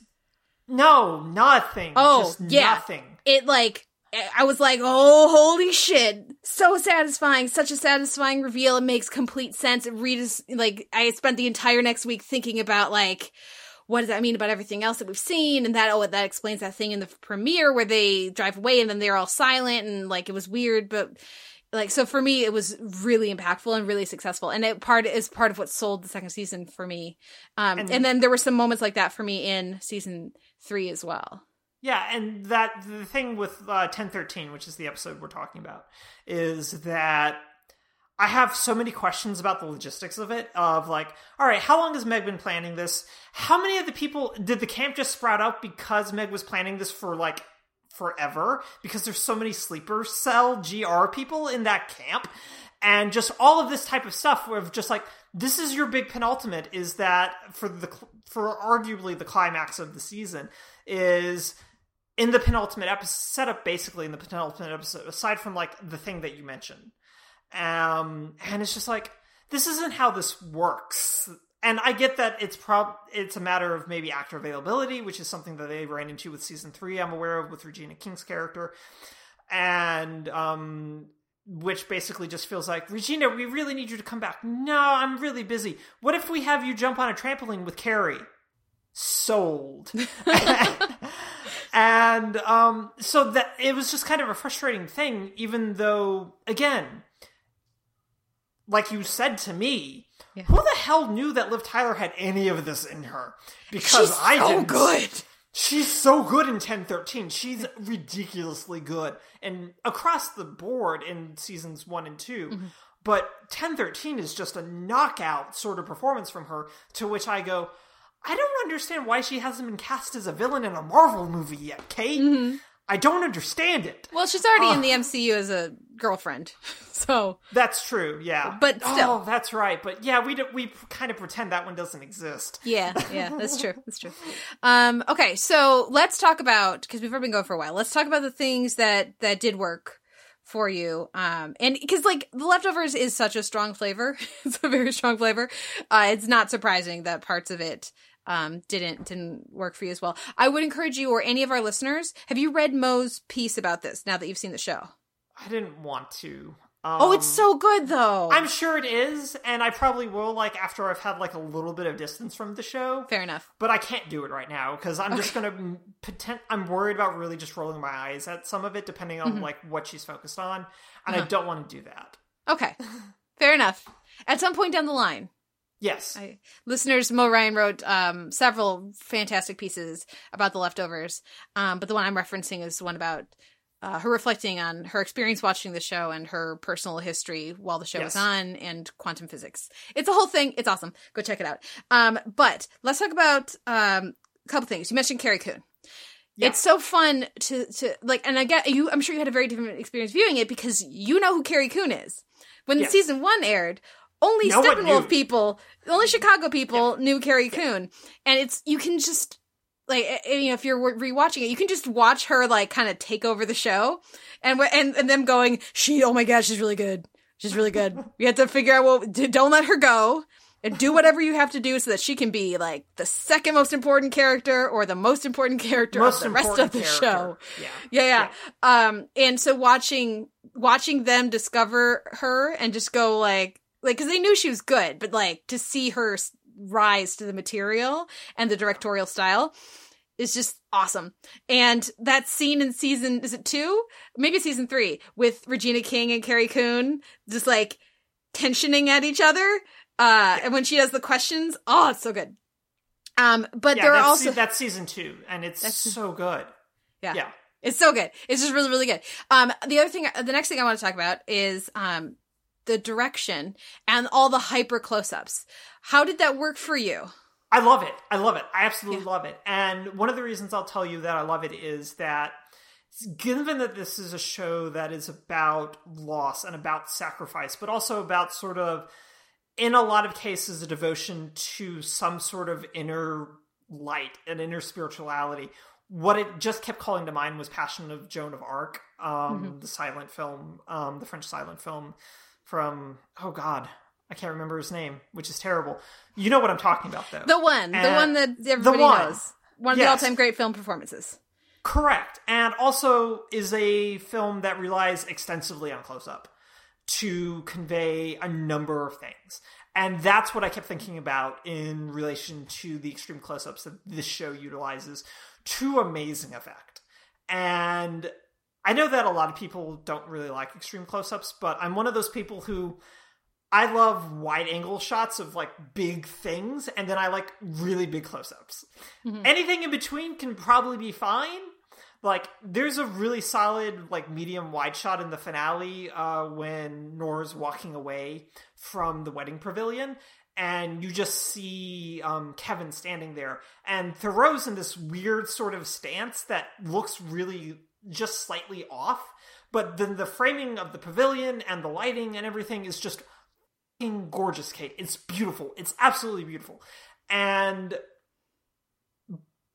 No, nothing. Oh, Just yeah. nothing. it like I was like, oh, holy shit. So satisfying. Such a satisfying reveal. It makes complete sense. It reads like I spent the entire next week thinking about like what does that mean about everything else that we've seen? And that oh that explains that thing in the premiere where they drive away and then they're all silent and like it was weird, but like so for me it was really impactful and really successful. And it part is part of what sold the second season for me. Um and, And- then there were some moments like that for me in season three as well. Yeah, and that the thing with uh, ten thirteen, which is the episode we're talking about, is that I have so many questions about the logistics of it. Of like, all right, how long has Meg been planning this? How many of the people did the camp just sprout out because Meg was planning this for like forever? Because there's so many sleeper cell GR people in that camp. And just all of this type of stuff, Of just like this is your big penultimate, is that for the for arguably the climax of the season is in the penultimate episode setup basically in the penultimate episode aside from like the thing that you mentioned um and it's just like this isn't how this works. And i get that it's prob it's a matter of maybe actor availability which is something that they ran into with season three i'm aware of with regina king's character. And um which basically just feels like regina we really need you to come back. No i'm really busy. What if we have you jump on a trampoline with carrie? Sold. And um so that it was just kind of a frustrating thing even though again like you said to me Yeah. who the hell knew that liv tyler had any of this in her because She's i so didn't good. she's so good in 1013 she's ridiculously good and across the board in seasons 1 and 2 Mm-hmm. but 1013 is just a knockout sort of performance from her to which i go i don't understand why she hasn't been cast as a villain in a marvel movie yet kate Mm-hmm. I don't understand it Well, she's already in the MCU as a girlfriend, so that's true yeah But still. oh that's right but yeah we do, we kind of pretend that one doesn't exist yeah, yeah, that's true. That's true. Um, okay, so let's talk about because we've been going for a while. Let's talk about the things that that did work for you. Um, and because like the leftovers is such a strong flavor, it's a very strong flavor. Uh, it's not surprising that parts of it um didn't didn't work for you as well. I would encourage you or any of our listeners. Have you read Mo's piece about this now that you've seen the show? I didn't want to. oh, it's Um, so good though. I'm sure it is, and I probably will like after I've had like a little bit of distance from the show. fair enough. But I can't do it right now because I'm just gonna pretend. I'm worried about really just rolling my eyes at some of it, depending on Mm-hmm. like what she's focused on, and Uh-huh. I don't want to do that. Okay, fair enough. At some point down the line, Yes, I, listeners, Mo Ryan wrote um, several fantastic pieces about the leftovers, um, but the one I'm referencing is one about uh, her reflecting on her experience watching the show and her personal history while the show was on and quantum physics. It's a whole thing. It's awesome. Go check it out. Um, but let's talk about um, a couple things. You mentioned Carrie Coon. Yeah. It's so fun to to like, and I get you. I'm sure you had a very different experience viewing it because you know who Carrie Coon is. When Yes. season one aired, only No Steppenwolf people, only Chicago people knew Carrie Coon, and it's you can just like you know if you're rewatching it, you can just watch her like kind of take over the show, and and and them going, she, oh my god, she's really good, she's really good. We have to figure out what. Don't let her go. And do whatever you have to do so that she can be like the second most important character or the most important character most of the rest of the character. show. Yeah, Yeah, yeah. Um, and so watching watching them discover her and just go like like because they knew she was good, but like to see her rise to the material and the directorial style is just awesome. And that scene in season is it two? Maybe season three with Regina King and Carrie Coon just like tensioning at each other. Uh, and when she does the questions, oh, it's so good. Um, but yeah. there are also that's season two, and it's That's- so good. Yeah. yeah. It's so good. It's just really, really good. Um, the other thing, the next thing I want to talk about is um, the direction and all the hyper close-ups. How did that work for you? I love it. I love it. I absolutely love it. And one of the reasons I'll tell you that I love it is that given that this is a show that is about loss and about sacrifice, but also about sort of, in a lot of cases, a devotion to some sort of inner light and inner spirituality. What it just kept calling to mind was Passion of Joan of Arc, um, the silent film, um, the French silent film from, oh God, I can't remember his name, which is terrible. You know what I'm talking about, though. The one, the Uh, one that everybody one. knows. One of the all-time great film performances. Correct. And also is a film that relies extensively on close up to convey a number of things. And that's what I kept thinking about in relation to the extreme close ups that this show utilizes to amazing effect. And I know that a lot of people don't really like extreme close ups, but I'm one of those people who I love wide angle shots of like big things, and then I like really big close ups. Anything in between can probably be fine. Like, there's a really solid, like, medium wide shot in the finale uh, when Nora's walking away from the wedding pavilion, and you just see um, Kevin standing there. And Theroux's in this weird sort of stance that looks really just slightly off, but then the framing of the pavilion and the lighting and everything is just fucking gorgeous, Kate. It's beautiful. It's absolutely beautiful. And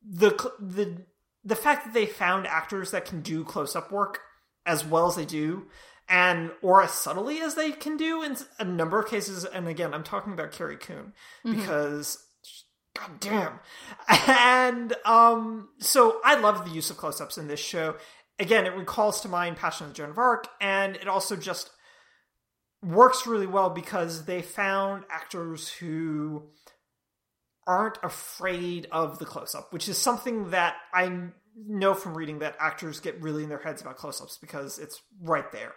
the the the fact that they found actors that can do close up work as well as they do and or as subtly as they can do in a number of cases and again i'm talking about carrie coon because god damn and um so i love the use of close-ups in this show again it recalls to mind passion of the joan of arc and it also just works really well because they found actors who aren't afraid of the close up, which is something that I know from reading that actors get really in their heads about close ups because it's right there.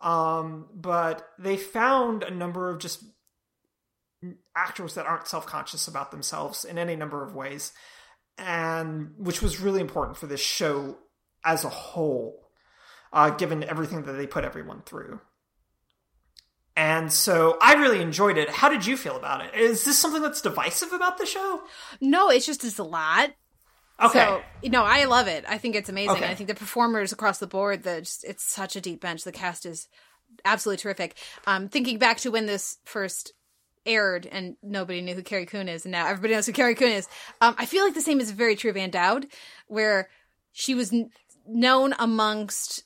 Um, but they found a number of just actors that aren't self conscious about themselves in any number of ways, and which was really important for this show as a whole, uh, given everything that they put everyone through. And so I really enjoyed it. How did you feel about it? Is this something that's divisive about the show? No, it's just it's a lot. Okay. So no, I love it. I think it's amazing. Okay. I think the performers across the board, the just, it's such a deep bench. The cast is absolutely terrific. Um, thinking back to when this first aired and nobody knew who Carrie Coon is, and now everybody knows who Carrie Coon is. Um, I feel like the same is very true of Ann Dowd, where she was known amongst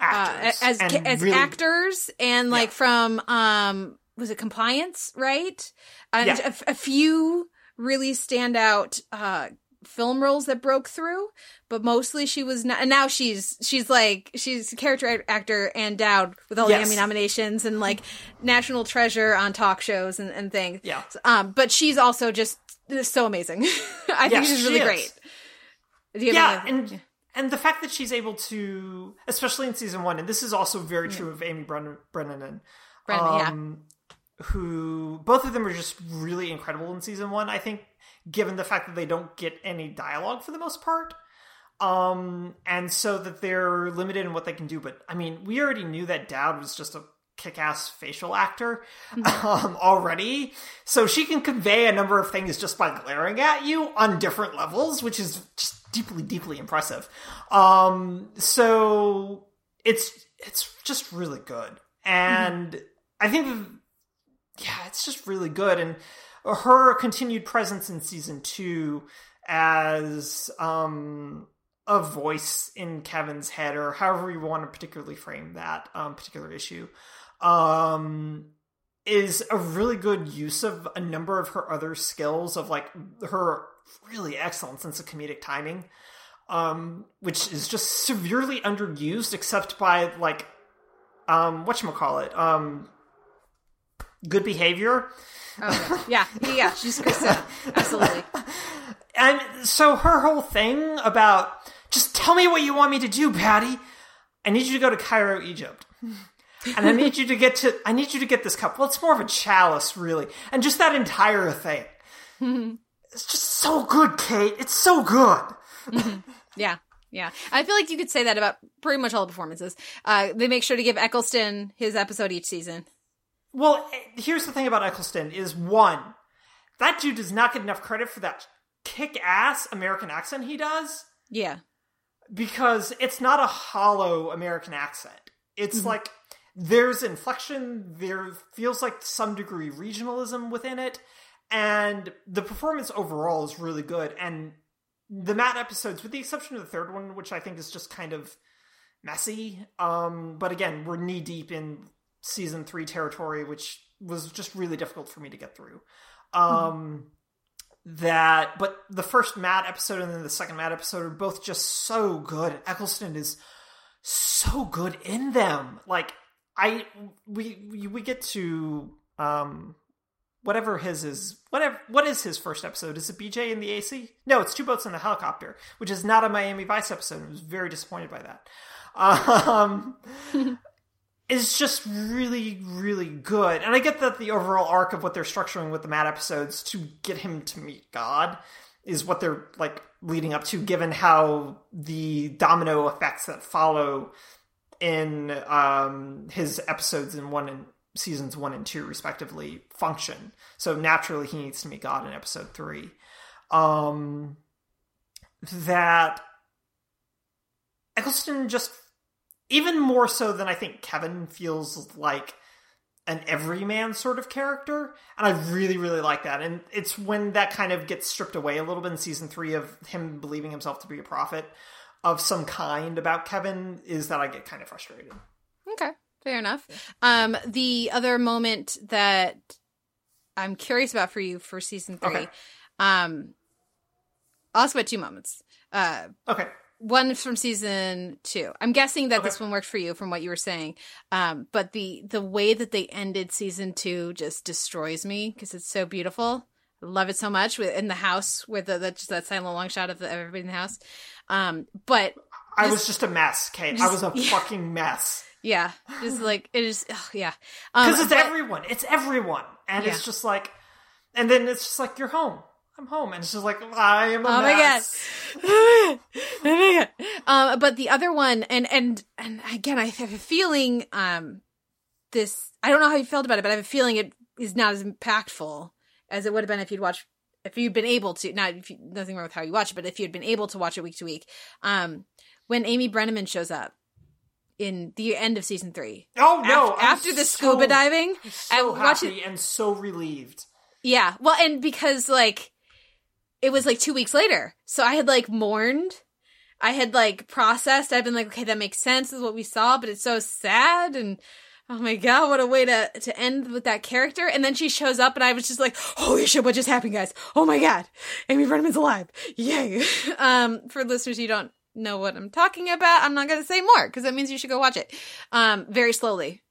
actors uh, as and as really- actors and like Yeah. from um was it compliance right and Yeah. a, a few really stand out uh film roles that broke through but mostly she was not and now she's she's like she's a character actor Ann Dowd with all Yes. the emmy nominations and like national treasure on talk shows and, and things Yeah. um but she's also just so amazing i think she's really is. great Do you yeah, and and the fact that she's able to, especially in season one, and this is also very true of Amy Brenneman, Brennan, Brennan, yeah. um, who both of them are just really incredible in season one. I think, given the fact that they don't get any dialogue for the most part, um, and so that they're limited in what they can do. But I mean, we already knew that Dowd was just a kick-ass facial actor um, already, so she can convey a number of things just by glaring at you on different levels, which is just deeply, deeply impressive. Um, so it's it's just really good, and I think yeah, it's just really good. And her continued presence in season two as um, a voice in Kevin's head, or however you want to particularly frame that um, particular issue, um, is a really good use of a number of her other skills of like her really excellent sense of comedic timing. Um, which is just severely underused, except by like, um, what you call it, um, good behavior. Oh, yeah. yeah, yeah, she's Krista. Absolutely. And so her whole thing about just tell me what you want me to do, Patty. I need you to go to Cairo, Egypt. And I need you to get to I need you to get this cup. Well, it's more of a chalice, really. And just that entire thing. it's just so good, Kate. It's so good. Yeah. Yeah. I feel like you could say that about pretty much all the performances. Uh, they make sure to give Eccleston his episode each season. Well, eh, here's the thing about Eccleston is one, that dude does not get enough credit for that kick-ass American accent he does. Yeah. because it's not a hollow American accent. It's like there's inflection, there feels like some degree regionalism within it, and the performance overall is really good. And the Matt episodes, with the exception of the third one, which I think is just kind of messy, um, but again, we're knee deep in season three territory, which was just really difficult for me to get through. Um, that but the first Matt episode and then the second Matt episode are both just so good. Eccleston is so good in them. Like I we we, get to um whatever his is whatever what is his first episode? Is it BJ in the AC? No, it's two boats in the helicopter, which is not a Miami Vice episode. I was very disappointed by that. Um is just really, really good. And I get that the overall arc of what they're structuring with the Matt episodes to get him to meet God is what they're like leading up to, given how the domino effects that follow in um, his episodes in one and seasons one and two, respectively, function. So naturally, he needs to meet God in episode three. Um, that Eccleston just even more so than I think Kevin feels like an everyman sort of character. And I really, really like that. And it's when that kind of gets stripped away a little bit in season three of him believing himself to be a prophet of some kind about Kevin is that I get kind of frustrated. Okay. Fair enough. Um, the other moment that I'm curious about for you for season three, Okay. um, I'll ask about two moments. Uh, Okay. one from season two. I'm guessing that this one worked for you from what you were saying. Um, but the the way that they ended season two just destroys me because it's so beautiful. I love it so much with in the house with the, the just that silent long shot of the, everybody in the house. Um, but I Just- was just a mess, Kate. I was a yeah. fucking mess. yeah, just like it is. yeah, um, Because it's but- everyone. It's everyone. And Yeah. it's just like, and then it's just like, you're home. I'm home. And it's just like, I am a Oh my mess. god! Oh my god! Um, but the other one, and and and again, I have a feeling. Um, this I don't know how you felt about it, but I have a feeling it is not as impactful as it would have been if you'd watched if you'd been able to. Not if you, nothing wrong with how you watch it, but if you'd been able to watch it week to week. Um, when Amy Brenneman shows up in the end of season three. Oh no! Af- I'm after the so- scuba diving, so and watch happy and so relieved. Yeah. Well, and because like it was like two weeks later, so I had like mourned I had like processed. I've been like, okay, that makes sense. Is what we saw, but it's so sad and. Oh my god, what a way to to end with that character. And then she shows up and I was just like, holy shit, what just happened, guys? Oh my god. Amy Brenneman's alive. Yay. um, for listeners you don't know what I'm talking about, I'm not gonna say more because that means you should go watch it. Um, very slowly.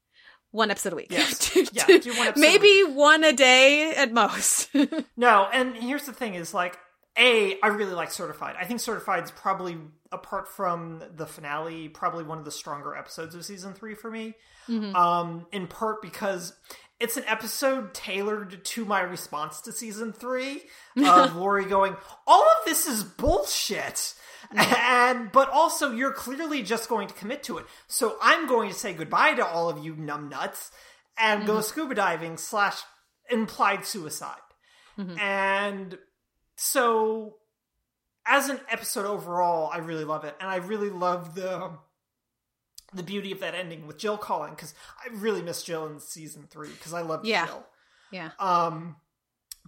One episode a week. Yes. Yeah, do one episode a maybe one a day at most. No, and here's the thing: is like, a, I really like Certified. I think Certified's probably, apart from the finale, probably one of the stronger episodes of season three for me. Mm-hmm. Um, in part because it's an episode tailored to my response to season three of Lori going, "All of this is bullshit." And but also you're clearly just going to commit to it. So I'm going to say goodbye to all of you numbnuts and go mm-hmm. scuba diving slash implied suicide. Mm-hmm. And so as an episode overall, I really love it. And I really love the the beauty of that ending with Jill calling because I really miss Jill in season three because I love Yeah. Jill. yeah. Um,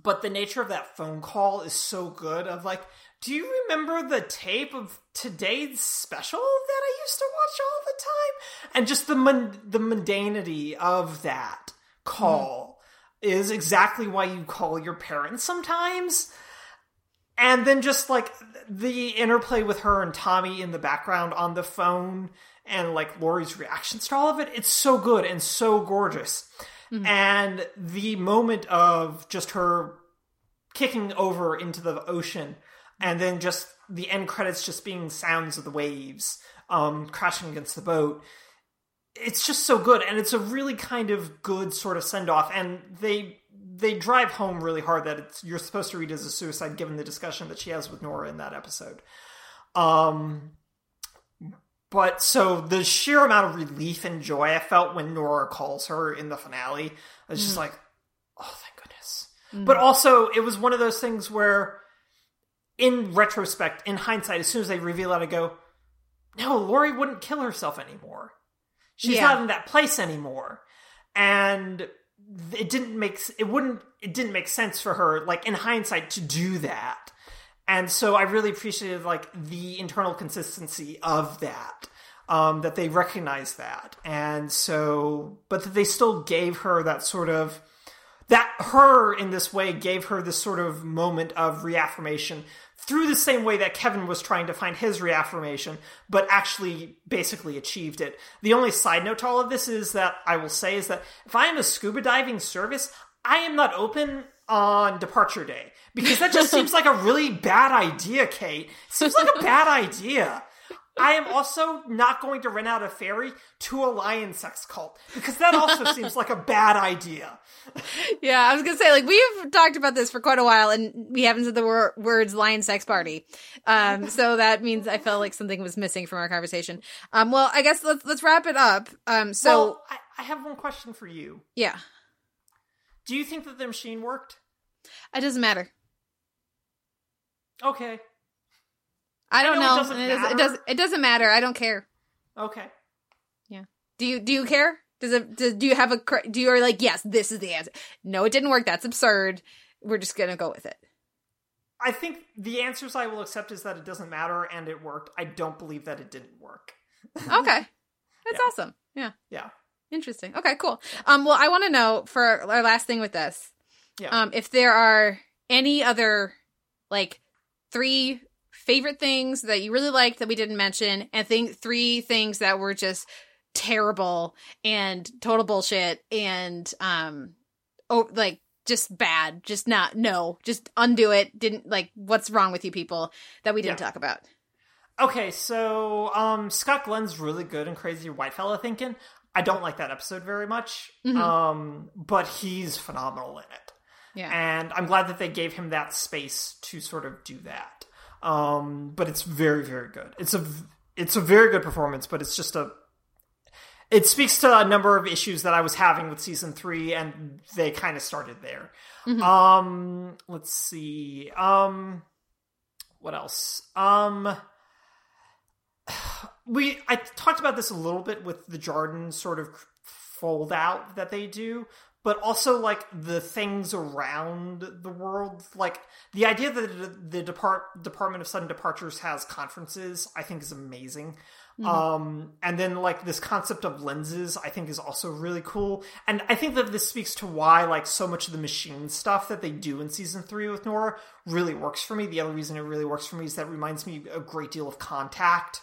but the nature of that phone call is so good. Of like, do you remember the tape of today's special that I used to watch all the time? And just the mun- the mundanity of that call is exactly why you call your parents sometimes. And then just like the interplay with her and Tommy in the background on the phone and like Lori's reactions to all of it, it's so good and so gorgeous. And the moment of just her kicking over into the ocean and then just the end credits just being sounds of the waves um crashing against the boat it's just so good. And it's a really kind of good sort of send off and they they drive home really hard that it's you're supposed to read as a suicide given the discussion that she has with Nora in that episode. Um but so the sheer amount of relief and joy I felt when Nora calls her in the finale I was just like oh thank goodness. But also it was one of those things where in retrospect in hindsight as soon as they reveal it I go no Lori wouldn't kill herself anymore. She's Yeah. not in that place anymore. And it didn't make it wouldn't it didn't make sense for her like in hindsight to do that. And so i really appreciated like the internal consistency of that um that they recognized that. And so but that they still gave her that sort of that her in this way gave her this sort of moment of reaffirmation through the same way that Kevin was trying to find his reaffirmation, but actually basically achieved it. The only side note to all of this is that I will say is that if I am a scuba diving service, I am not open on departure day because that just seems like a really bad idea, Kate. Seems like a bad idea. I am also not going to rent out a ferry to a lion sex cult because that also seems like a bad idea. Yeah, I was gonna say like we've talked about this for quite a while, and we haven't said the wor- words "lion sex party," um, so that means I felt like something was missing from our conversation. Um, well, I guess let's let's wrap it up. Um, so well, I, I have one question for you. yeah, Do you think that the machine worked? it doesn't matter. Okay. I don't know it doesn't it, does, it matter. does. It doesn't matter. I don't care. Okay. Yeah. Do you? Do you care? Does it? Does, do you have a? Do you are like yes? This is the answer. No, it didn't work. That's absurd. We're just gonna go with it. I think the answers I will accept is that it doesn't matter and it worked. I don't believe that it didn't work. Okay, that's Yeah. awesome. Yeah. Yeah. Interesting. Okay, cool. Um, well, I want to know for our last thing with this, Yeah. um, if there are any other like three favorite things that you really liked that we didn't mention, and think three things that were just terrible and total bullshit and um, oh, like just bad, just not no, just undo it. Didn't like what's wrong with you people that we didn't Yeah. talk about. Okay, so um Scott Glenn's really good and Crazy White Fella Thinking. I don't like that episode very much. Mhm. Um but he's phenomenal in it. Yeah. And I'm glad that they gave him that space to sort of do that. Um but it's very very good. It's a it's a very good performance, but it's just a it speaks to a number of issues that I was having with season 3 and they kind of started there. Um let's see. Um what else? Um we I talked about this a little bit with the Jordan sort of fold out that they do, but also like the things around the world. Like the idea that the, depart Department of Sudden Departures has conferences, I think is amazing. Um, and then like this concept of lenses, I think is also really cool. And I think that this speaks to why like so much of the machine stuff that they do in season three with Nora really works for me. The other reason it really works for me is that it reminds me a great deal of Contact,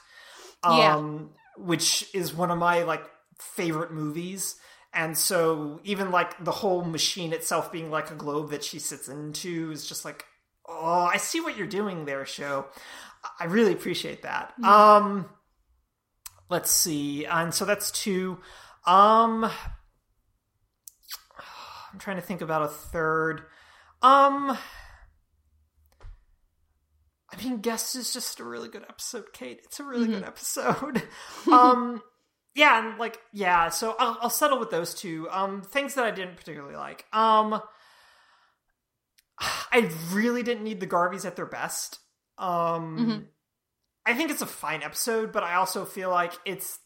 Yeah. um, which is one of my like favorite movies. And so even like the whole machine itself being like a globe that she sits into is just like, oh, I see what you're doing there, show. I really appreciate that. Um, let's see, and so that's two. Um, I'm trying to think about a third. Um, I mean, Guest is just a really good episode, Kate. It's a really good episode. um, yeah, and like, yeah. So I'll, I'll settle with those two. Um, things that I didn't particularly like. Um, I really didn't need the Garveys at their best. Um, I think it's a fine episode, but I also feel like it's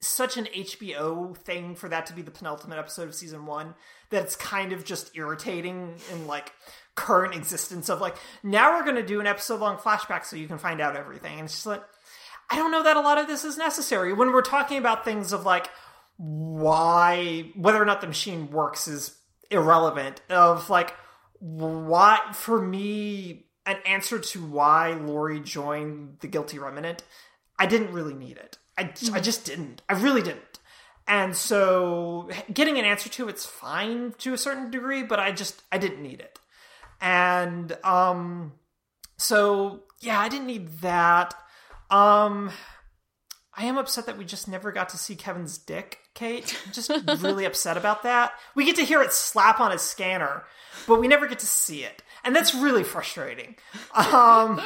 such an HBO thing for that to be the penultimate episode of season one that it's kind of just irritating in like current existence of like now we're going to do an episode long flashback so you can find out everything and it's just like i don't know that a lot of this is necessary. When we're talking about things of like why whether or not the machine works is irrelevant of like why for me an answer to why Lori joined the guilty remnant I didn't really need it. I, I just didn't. I really didn't. And so getting an answer to it's fine to a certain degree but I just I didn't need it. And um so yeah I didn't need that um I am upset that we just never got to see Kevin's dick, Kate. I'm just really upset about that. We get to hear it slap on his scanner, but we never get to see it. And that's really frustrating. Um,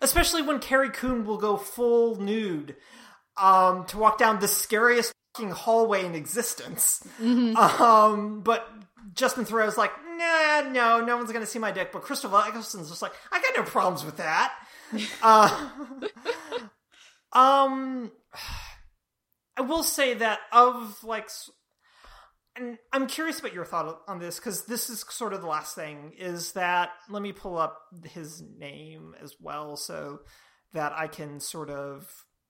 especially when Carrie Coon will go full nude um, to walk down the scariest fucking hallway in existence. Um, but Justin Theroux's like, nah, no, no one's going to see my dick. But Christopher Eccleston's just like, I got no problems with that. Uh, um, I will say that of like, and I'm curious about your thought on this because this is sort of the last thing. Is that let me pull up his name as well so that I can sort of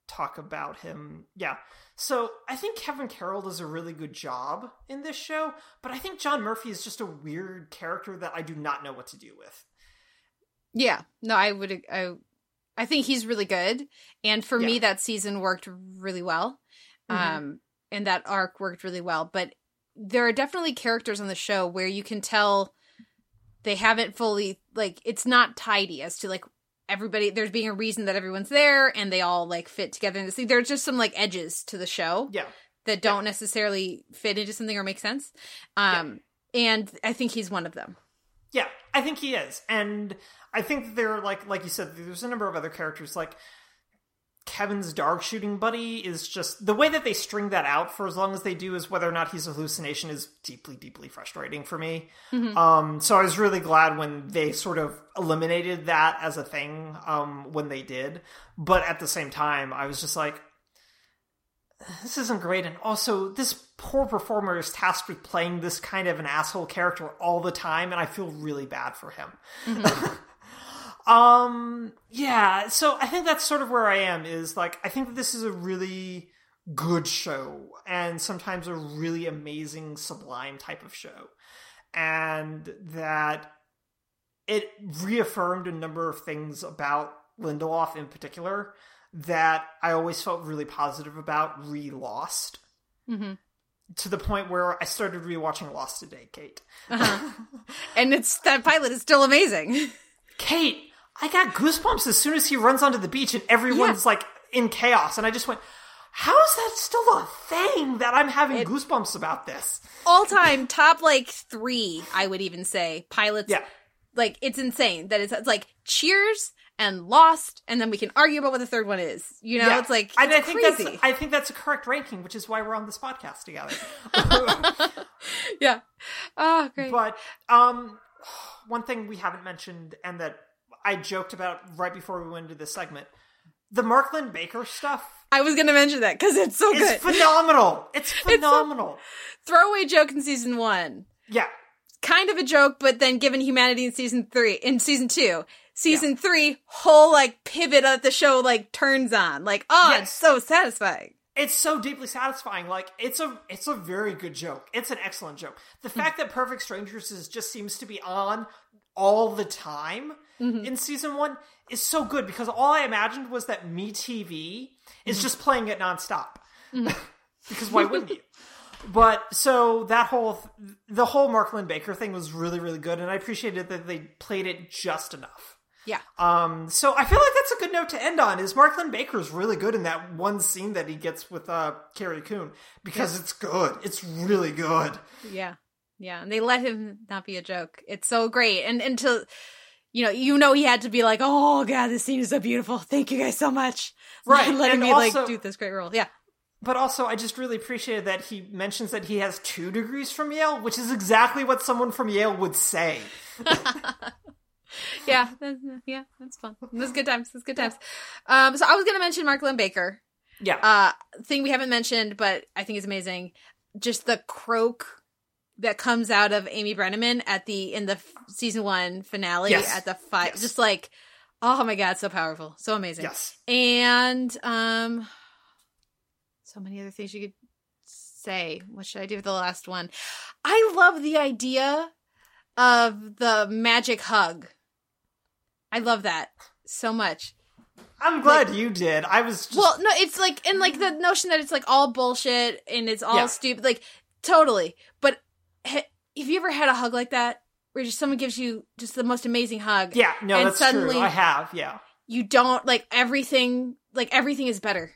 talk about him. Yeah. So I think Kevin Carroll does a really good job in this show, but I think John Murphy is just a weird character that I do not know what to do with. Yeah, no, I would. I, I think he's really good, and for me, that season worked really well. Mhm. Um, and that arc worked really well. But there are definitely characters on the show where you can tell they haven't fully like it's not tidy as to like everybody. There's being a reason that everyone's there, and they all like fit together. There's just some like edges to the show Yeah. that don't necessarily fit into something or make sense. Um, and I think he's one of them. Yeah, I think he is, and I think that there are like like you said, there's a number of other characters like Kevin's dog shooting buddy is just the way that they string that out for as long as they do is whether or not he's a hallucination is deeply deeply frustrating for me. Um, so I was really glad when they sort of eliminated that as a thing um, when they did, but at the same time, I was just like. This isn't great, and also this poor performer is tasked with playing this kind of an asshole character all the time, and I feel really bad for him. um, yeah, so I think that's sort of where I am. Is like I think that this is a really good show, and sometimes a really amazing, sublime type of show, and that it reaffirmed a number of things about Lindelof in particular that I always felt really positive about re Lost. Mm-hmm. To the point where I started rewatching Lost today, Kate. And it's that pilot is still amazing. Kate, I got goosebumps as soon as he runs onto the beach and everyone's like in chaos, and I just went, "How is that still a thing that I'm having goosebumps about this?" All time top like three, I would even say pilots. Yeah, like it's insane that it's, it's like Cheers and Lost, and then we can argue about what the third one is. You know, yeah. it's like And it's I think crazy. that's I think that's a correct ranking, which is why we're on this podcast together. yeah. Oh, great. But um, one thing we haven't mentioned, and that I joked about right before we went into this segment, the Mark Linn-Baker stuff I was gonna mention that because it's so is good. phenomenal. It's phenomenal. Throwaway joke in season one. yeah. kind of a joke, but then given humanity in season three, in season two, season three, whole like pivot that the show like turns on. Like, oh, Yes. it's so satisfying. It's so deeply satisfying. Like it's a it's a very good joke. It's an excellent joke. The fact that Perfect Strangers is just seems to be on all the time mm-hmm. in season one is so good because all I imagined was that Me TV is mm-hmm. just playing it nonstop. Mm-hmm. because why wouldn't you? But so that whole the whole Mark Linn-Baker thing was really really good, and I appreciated that they played it just enough. Yeah. Um, so I feel like that's a good note to end on. Is Mark Linn-Baker's really good in that one scene that he gets with uh Carrie Coon because it's good. It's really good. Yeah. Yeah. And they let him not be a joke. It's so great. And until you know, you know he had to be like, Oh god, this scene is so beautiful. Thank you guys so much. Right, Letting and me also- like do this great role. Yeah. But also, I just really appreciated that he mentions that he has two degrees from Yale, which is exactly what someone from Yale would say. Yeah. That's, yeah, that's fun. Was good times. Was good times. Um, so I was gonna mention Mark Linn-Baker. Yeah, uh thing we haven't mentioned but i think is amazing just the croak that comes out of amy brenneman at the in the f- season one finale Yes. at the fight Yes. just like oh my god so powerful so amazing yes, and um so many other things you could say what should i do with the last one i love the idea of the magic hug i love that so much I'm glad you did. I was just well, no, it's like and like the notion that it's like all bullshit and it's all Yeah. stupid, like totally. But ha- have you ever had a hug like that where just someone gives you just the most amazing hug? yeah, no, and that's suddenly- true. I have, yeah, You don't like everything. Like everything is better.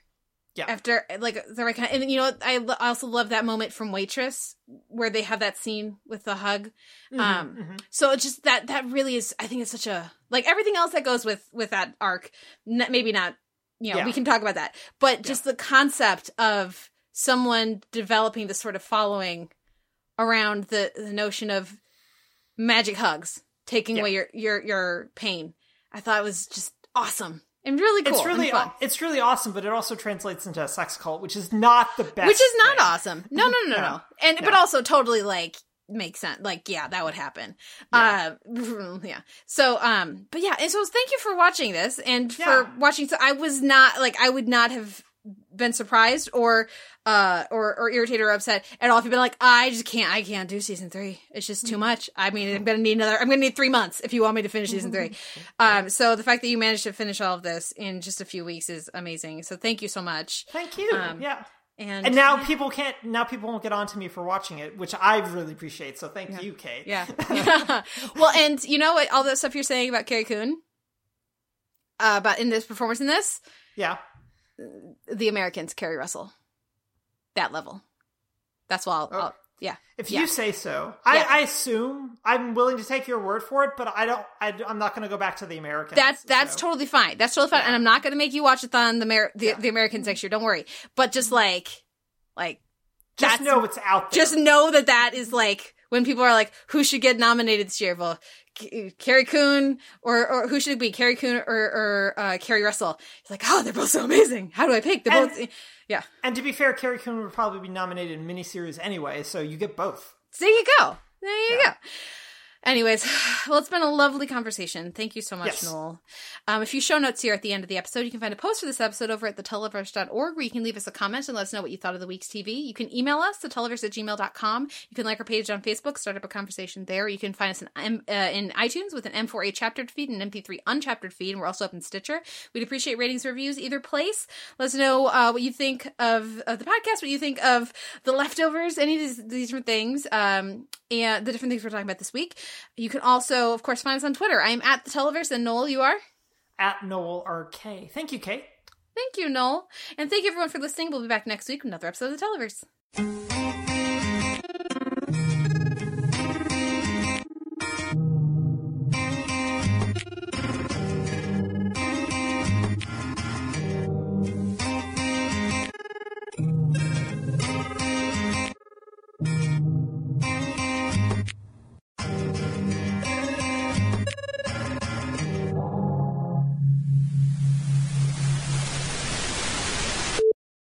Yeah. After like the right kind, and you know? I, I also love that moment from Waitress where they have that scene with the hug. Mm-hmm, Um, so it's just that that really is. I think it's such a like everything else that goes with with that arc. N- maybe not. You know, Yeah. we can talk about that, but just the concept of someone developing this sort of following around the the notion of magic hugs taking Yeah. away your your your pain. I thought it was just awesome and really cool. it's really it's really awesome, but it also translates into a sex cult, which is not the best. which is not thing. awesome. No, no, no, no, No. no. And but also totally like makes sense. Like yeah, that would happen. Yeah. Uh, yeah. So um, but yeah, and so thank you for watching this and Yeah. for watching. So I was not like I would not have been surprised or uh or or irritated or upset at all if you've been like I just can't I can't do season three it's just too much I mean I'm gonna need another I'm gonna need three months if you want me to finish season three um so the fact that you managed to finish all of this in just a few weeks is amazing so thank you so much Thank you. Um, yeah. and And now people can't. Now people won't get on to me for watching it, which I really appreciate. So thank you, Kate. Yeah. well, and you know what? All that stuff you're saying about Carrie Coon, uh, about in this performance in this, yeah. the Americans, Keri Russell, that level. That's all. I'll, Oh. I'll- yeah. If Yeah. you say so, I, Yeah. I assume I'm willing to take your word for it, but I don't. I, am not going to go back to the Americans. That's that's so. totally fine. That's totally fine. Yeah. And I'm not going to make you watch a thon the Amer- the, the Americans next year. Don't worry. But just mm-hmm. like, like, Just know it's out there. just know that that is like when people are like, who should get nominated this year? Well, Carrie Coon or or who should it be? Carrie Coon or or uh, Keri Russell? It's like, oh, they're both so amazing. How do I pick? They're And- both, yeah. and to be fair, Carrie Coon would probably be nominated in miniseries anyway, so you get both. There you go. There you go. Anyways, well, it's been a lovely conversation. Thank you so much, Yes. Noel. Um, a few show notes here at the end of the episode. You can find a post for this episode over at theteleverse.org where you can leave us a comment and let us know what you thought of the week's TV. You can email us, theteleverse at gmail.com. You can like our page on Facebook, start up a conversation there. You can find us in, M- uh, in iTunes with an M4A chaptered feed and an MP3 unchaptered feed, and we're also up in Stitcher. We'd appreciate ratings, and reviews, either place. Let us know uh, what you think of, of the podcast, what you think of the leftovers, any of these, these different things, um, and the different things we're talking about this week. You can also, of course, find us on Twitter. I am at the Televerse, and Noel, you are. At Noel RK. Thank you, Kate. Thank you, Noel, and thank you everyone for listening. We'll be back next week with another episode of the Televerse.